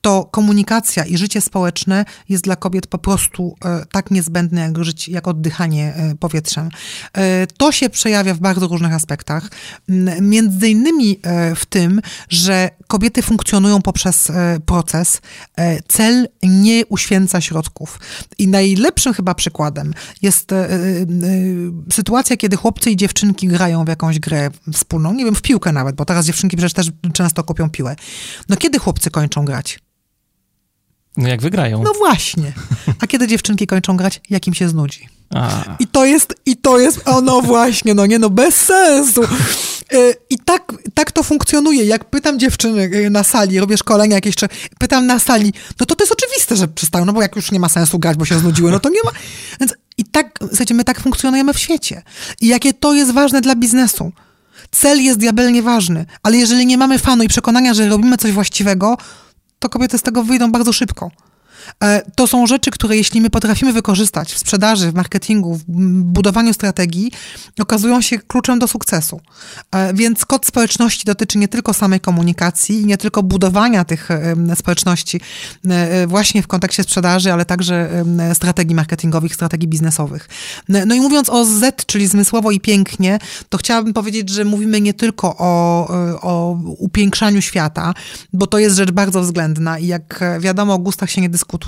to komunikacja i życie społeczne jest dla kobiet po prostu e, tak niezbędne jak, żyć, jak oddychanie e, powietrzem. E, to się przejawia w bardzo różnych aspektach. Między innymi w tym, że kobiety funkcjonują poprzez proces. Cel nie uświęca środków. I najlepszym chyba przykładem jest sytuacja, kiedy chłopcy i dziewczynki grają w jakąś grę wspólną, nie wiem, w piłkę nawet, bo teraz dziewczynki przecież też często kopią piłę. No kiedy chłopcy kończą grać? No jak wygrają. No właśnie. A kiedy dziewczynki kończą grać, jak im się znudzi. A. I to jest, i to jest, o no właśnie, no nie no, bez sensu. Y, I tak, tak to funkcjonuje. Jak pytam dziewczyny y, na sali, robię szkolenia jakieś, czy pytam na sali, no to to jest oczywiste, że przestają, no bo jak już nie ma sensu grać, bo się znudziły, no to nie ma. Więc i tak, słuchajcie, my tak funkcjonujemy w świecie. I jakie to jest ważne dla biznesu. Cel jest diabelnie ważny, ale jeżeli nie mamy fanu i przekonania, że robimy coś właściwego, to kobiety z tego wyjdą bardzo szybko. E, to są rzeczy, które jeśli my potrafimy wykorzystać w sprzedaży, w marketingu, w budowaniu strategii, okazują się kluczem do sukcesu. E, więc kod społeczności dotyczy nie tylko samej komunikacji, nie tylko budowania tych społeczności e, właśnie w kontekście sprzedaży, ale także strategii marketingowych, strategii biznesowych. No i mówiąc o Z, czyli zmysłowo i pięknie, to chciałabym powiedzieć, że mówimy nie tylko o, o upiększaniu świata, bo to jest rzecz bardzo względna i jak wiadomo, o gustach się nie dyskutuje,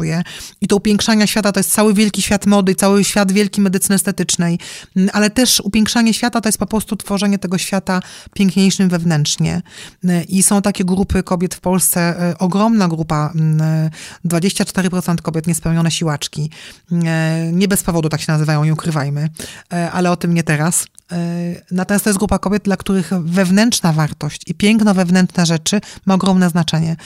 I to upiększanie świata to jest cały wielki świat mody, cały świat wielki medycyny estetycznej, mm, ale też upiększanie świata to jest po prostu tworzenie tego świata piękniejszym wewnętrznie. Mm, I są takie grupy kobiet w Polsce, y, ogromna grupa, 24% mm, kobiet niespełnione siłaczki. Nie bez powodu tak się nazywają, nie ukrywajmy, ale o tym nie teraz. Natomiast to jest grupa kobiet, dla których wewnętrzna wartość i piękno wewnętrzne rzeczy ma ogromne znaczenie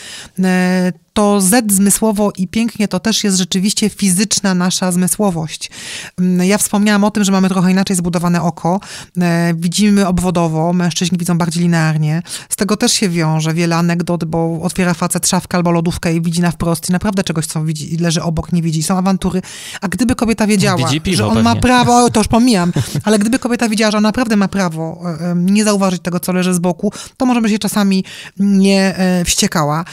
to Z zmysłowo i pięknie to też jest rzeczywiście fizyczna nasza zmysłowość. Mm, ja wspomniałam o tym, że mamy trochę inaczej zbudowane oko. E, widzimy obwodowo, mężczyźni widzą bardziej linearnie. Z tego też się wiąże wiele anegdot, bo otwiera facet szafkę albo lodówkę i widzi na wprost i naprawdę czegoś, co widzi, leży obok, nie widzi. Są awantury. A gdyby kobieta wiedziała, piwo, że on pewnie. ma prawo, to już pomijam, ale gdyby kobieta wiedziała, że on naprawdę ma prawo e, nie zauważyć tego, co leży z boku, to może by się czasami nie e, wściekała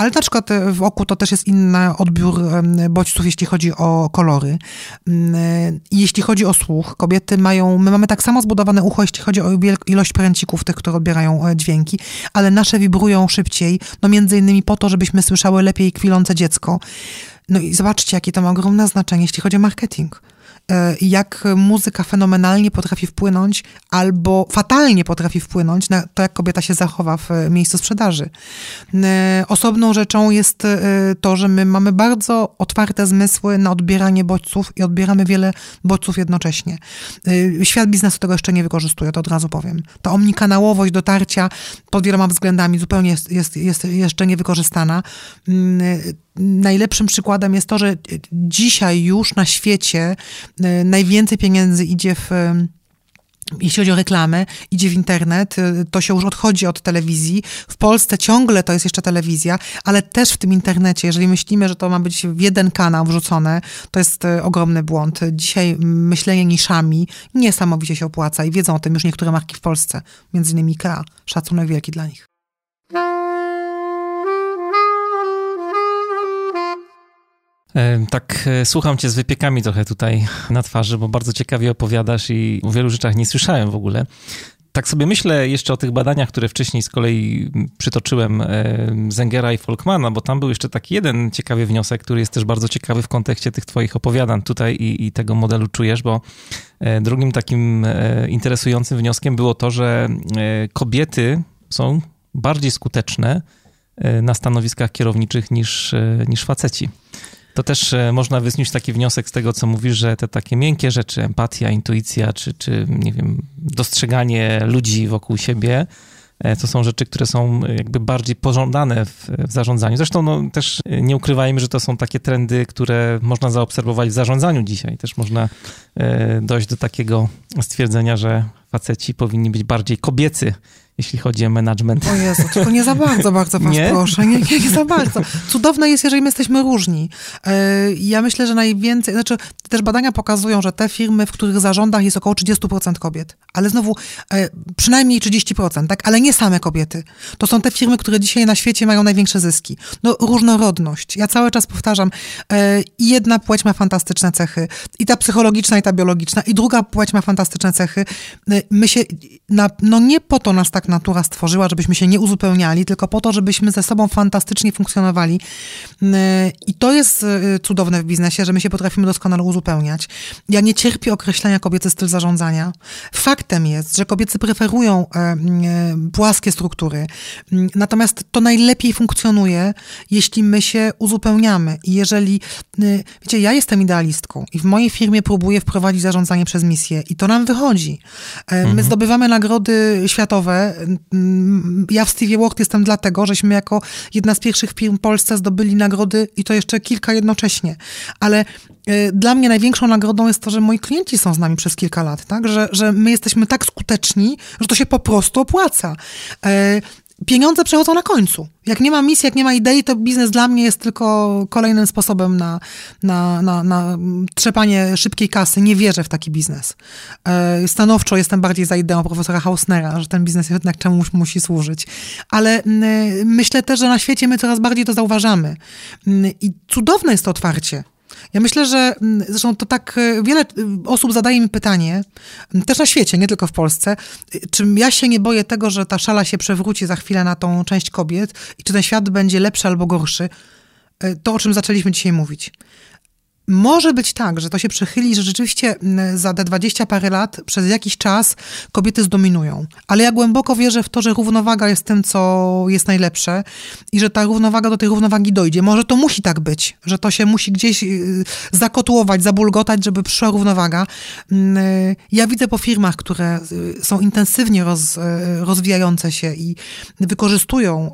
ale na przykład e, w oku to też jest inny odbiór bodźców, jeśli chodzi o kolory. Mm, e, jeśli chodzi o słuch, kobiety mają, my mamy tak samo zbudowane ucho, jeśli chodzi o ilość pręcików tych, które odbierają e, dźwięki, ale nasze wibrują szybciej, no między innymi po to, żebyśmy słyszały lepiej kwilące dziecko. No i zobaczcie, jakie to ma ogromne znaczenie, jeśli chodzi o marketing. E, jak muzyka fenomenalnie potrafi wpłynąć albo fatalnie potrafi wpłynąć na to, jak kobieta się zachowa w miejscu sprzedaży. E, osobną rzeczą jest e, to, że my mamy bardzo otwarte zmysły na odbieranie bodźców i odbieramy wiele bodźców jednocześnie. Świat biznesu tego jeszcze nie wykorzystuje, to od razu powiem. Ta omnikanałowość dotarcia pod wieloma względami zupełnie jest, jest, jest jeszcze niewykorzystana mm, najlepszym przykładem jest to, że dzisiaj już na świecie e, najwięcej pieniędzy idzie w jeśli chodzi o reklamę, idzie w internet, e, to się już odchodzi od telewizji. W Polsce ciągle to jest jeszcze telewizja, ale też w tym internecie, jeżeli myślimy, że to ma być w jeden kanał wrzucone, to jest e, ogromny błąd. Dzisiaj myślenie niszami niesamowicie się opłaca i wiedzą o tym już niektóre marki w Polsce, między innymi KRA. Szacunek wielki dla nich. Tak, e, słucham cię z wypiekami trochę tutaj na twarzy, bo bardzo ciekawie opowiadasz i o wielu rzeczach nie słyszałem w ogóle. Tak sobie myślę jeszcze o tych badaniach, które wcześniej z kolei przytoczyłem e, Zengera i Folkmana, bo tam był jeszcze taki jeden ciekawy wniosek, który jest też bardzo ciekawy w kontekście tych twoich opowiadań tutaj i, i tego modelu czujesz, bo drugim takim interesującym wnioskiem było to, że kobiety są bardziej skuteczne na stanowiskach kierowniczych niż, niż faceci. To też e, można wysnuć taki wniosek z tego, co mówisz, że te takie miękkie rzeczy, empatia, intuicja, czy, czy nie wiem, dostrzeganie ludzi wokół siebie, e, to są rzeczy, które są jakby bardziej pożądane w, w zarządzaniu. Zresztą no, też nie ukrywajmy, że to są takie trendy, które można zaobserwować w zarządzaniu dzisiaj. Też można e, dojść do takiego stwierdzenia, że faceci powinni być bardziej kobiecy jeśli chodzi o management. O Jezu, tylko nie za bardzo, bardzo was nie? proszę. Nie, nie, nie za bardzo. Cudowne jest, jeżeli my jesteśmy różni. E, ja myślę, że najwięcej, znaczy też badania pokazują, że te firmy, w których zarządach jest około 30% kobiet, ale znowu e, przynajmniej 30%, tak? Ale nie same kobiety. To są te firmy, które dzisiaj na świecie mają największe zyski. No, różnorodność. Ja cały czas powtarzam, e, i jedna płeć ma fantastyczne cechy, i ta psychologiczna, i ta biologiczna, i druga płeć ma fantastyczne cechy. My się, na, no nie po to nas tak natura stworzyła, żebyśmy się nie uzupełniali, tylko po to, żebyśmy ze sobą fantastycznie funkcjonowali. I to jest y, cudowne w biznesie, że my się potrafimy doskonale uzupełniać. Ja nie cierpię określenia kobiecy styl zarządzania. Faktem jest, że kobiety preferują e, e, płaskie struktury. Natomiast to najlepiej funkcjonuje, jeśli my się uzupełniamy. I jeżeli, e, wiecie, ja jestem idealistką i w mojej firmie próbuję wprowadzić zarządzanie przez misję i to nam wychodzi. E, my mhm. zdobywamy nagrody światowe. Ja w Stevie World jestem dlatego, żeśmy jako jedna z pierwszych firm w Polsce zdobyli nagrody i to jeszcze kilka jednocześnie. Ale e, dla mnie największą nagrodą jest to, że moi klienci są z nami przez kilka lat, tak? Że, że my jesteśmy tak skuteczni, że to się po prostu opłaca. Pieniądze przechodzą na końcu. Jak nie ma misji, jak nie ma idei, to biznes dla mnie jest tylko kolejnym sposobem na, na, na, na trzepanie szybkiej kasy. Nie wierzę w taki biznes. E, stanowczo jestem bardziej za ideą profesora Hausnera, że ten biznes jednak czemuś musi służyć. Ale myślę też, że na świecie my coraz bardziej to zauważamy. I cudowne jest to otwarcie. Ja myślę, że mm, zresztą to tak e, wiele e, osób zadaje mi pytanie, też na świecie, nie tylko w Polsce, czy ja się nie boję tego, że ta szala się przewróci za chwilę na tą część kobiet i czy ten świat będzie lepszy albo gorszy. E, to, o czym zaczęliśmy dzisiaj mówić. Może być tak, że to się przechyli, że rzeczywiście mm, za te dwadzieścia parę lat przez jakiś czas kobiety zdominują. Ale ja głęboko wierzę w to, że równowaga jest tym, co jest najlepsze i że ta równowaga do tej równowagi dojdzie. Może to musi tak być, że to się musi gdzieś y, zakotłować, zabulgotać, żeby przyszła równowaga. Mm, y, ja widzę po firmach, które y, są intensywnie roz, rozwijające się i wykorzystują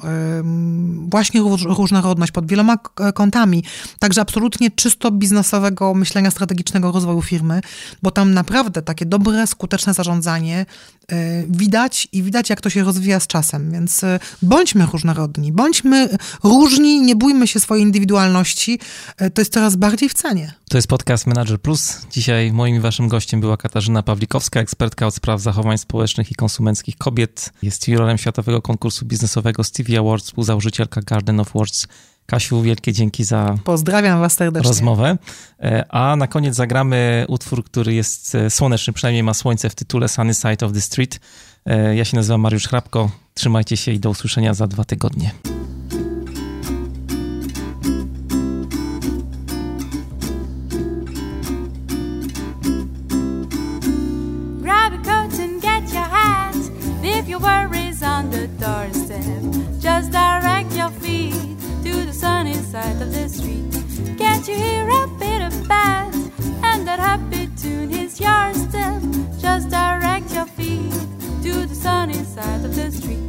właśnie różnorodność pod wieloma kątami, także absolutnie czysto biznes biznesowego myślenia strategicznego rozwoju firmy, bo tam naprawdę takie dobre, skuteczne zarządzanie y, widać i widać, jak to się rozwija z czasem. Więc y, bądźmy różnorodni, bądźmy różni, nie bójmy się swojej indywidualności. Y, to jest coraz bardziej w cenie. To jest podcast Manager Plus. Dzisiaj moim i waszym gościem była Katarzyna Pawlikowska, ekspertka od spraw zachowań społecznych i konsumenckich kobiet. Jest jurorem Światowego Konkursu Biznesowego Stevie Awards, współzałożycielka Garden of Words Kasiu, wielkie dzięki za Pozdrawiam was serdecznie. rozmowę. E, a na koniec zagramy utwór, który jest e, słoneczny, przynajmniej ma słońce w tytule Sunny Side of the Street. E, ja się nazywam Mariusz Hrabko. Trzymajcie się i do usłyszenia za dwa tygodnie. Your worries on the doorstep. Just direct your feet. The side of the street. Can't you hear a bit of bass? And that happy tune is yours still. Just direct your feet to the sunny side of the street.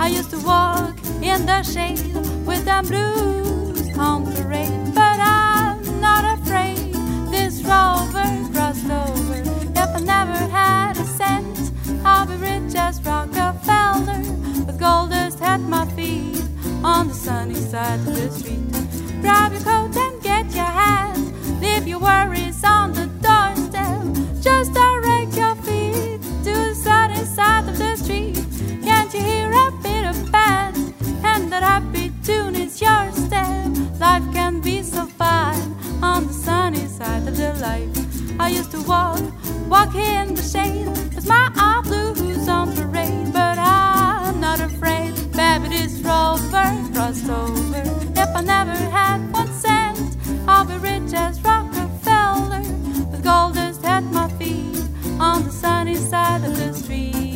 I used to walk in the shade with them blues on parade, but I'm not afraid. This rover crossed over. If I never had a cent, I'll be rich as Rockefeller with gold dust at my feet on the sunny side of the street. Grab your coat and get your hat. Leave your worries on the doorstep. Just direct your feet to the sunny side of the street. Can't you hear a bit of bass? And that happy tune is your step. Life can be so fine on the sunny side of the life. I used to walk, walk in the shade with my eye blues on rabbit is rover, crossed over. Yep, I never had one cent. I'll be rich as Rockefeller, with gold dust at my feet on the sunny side of the street.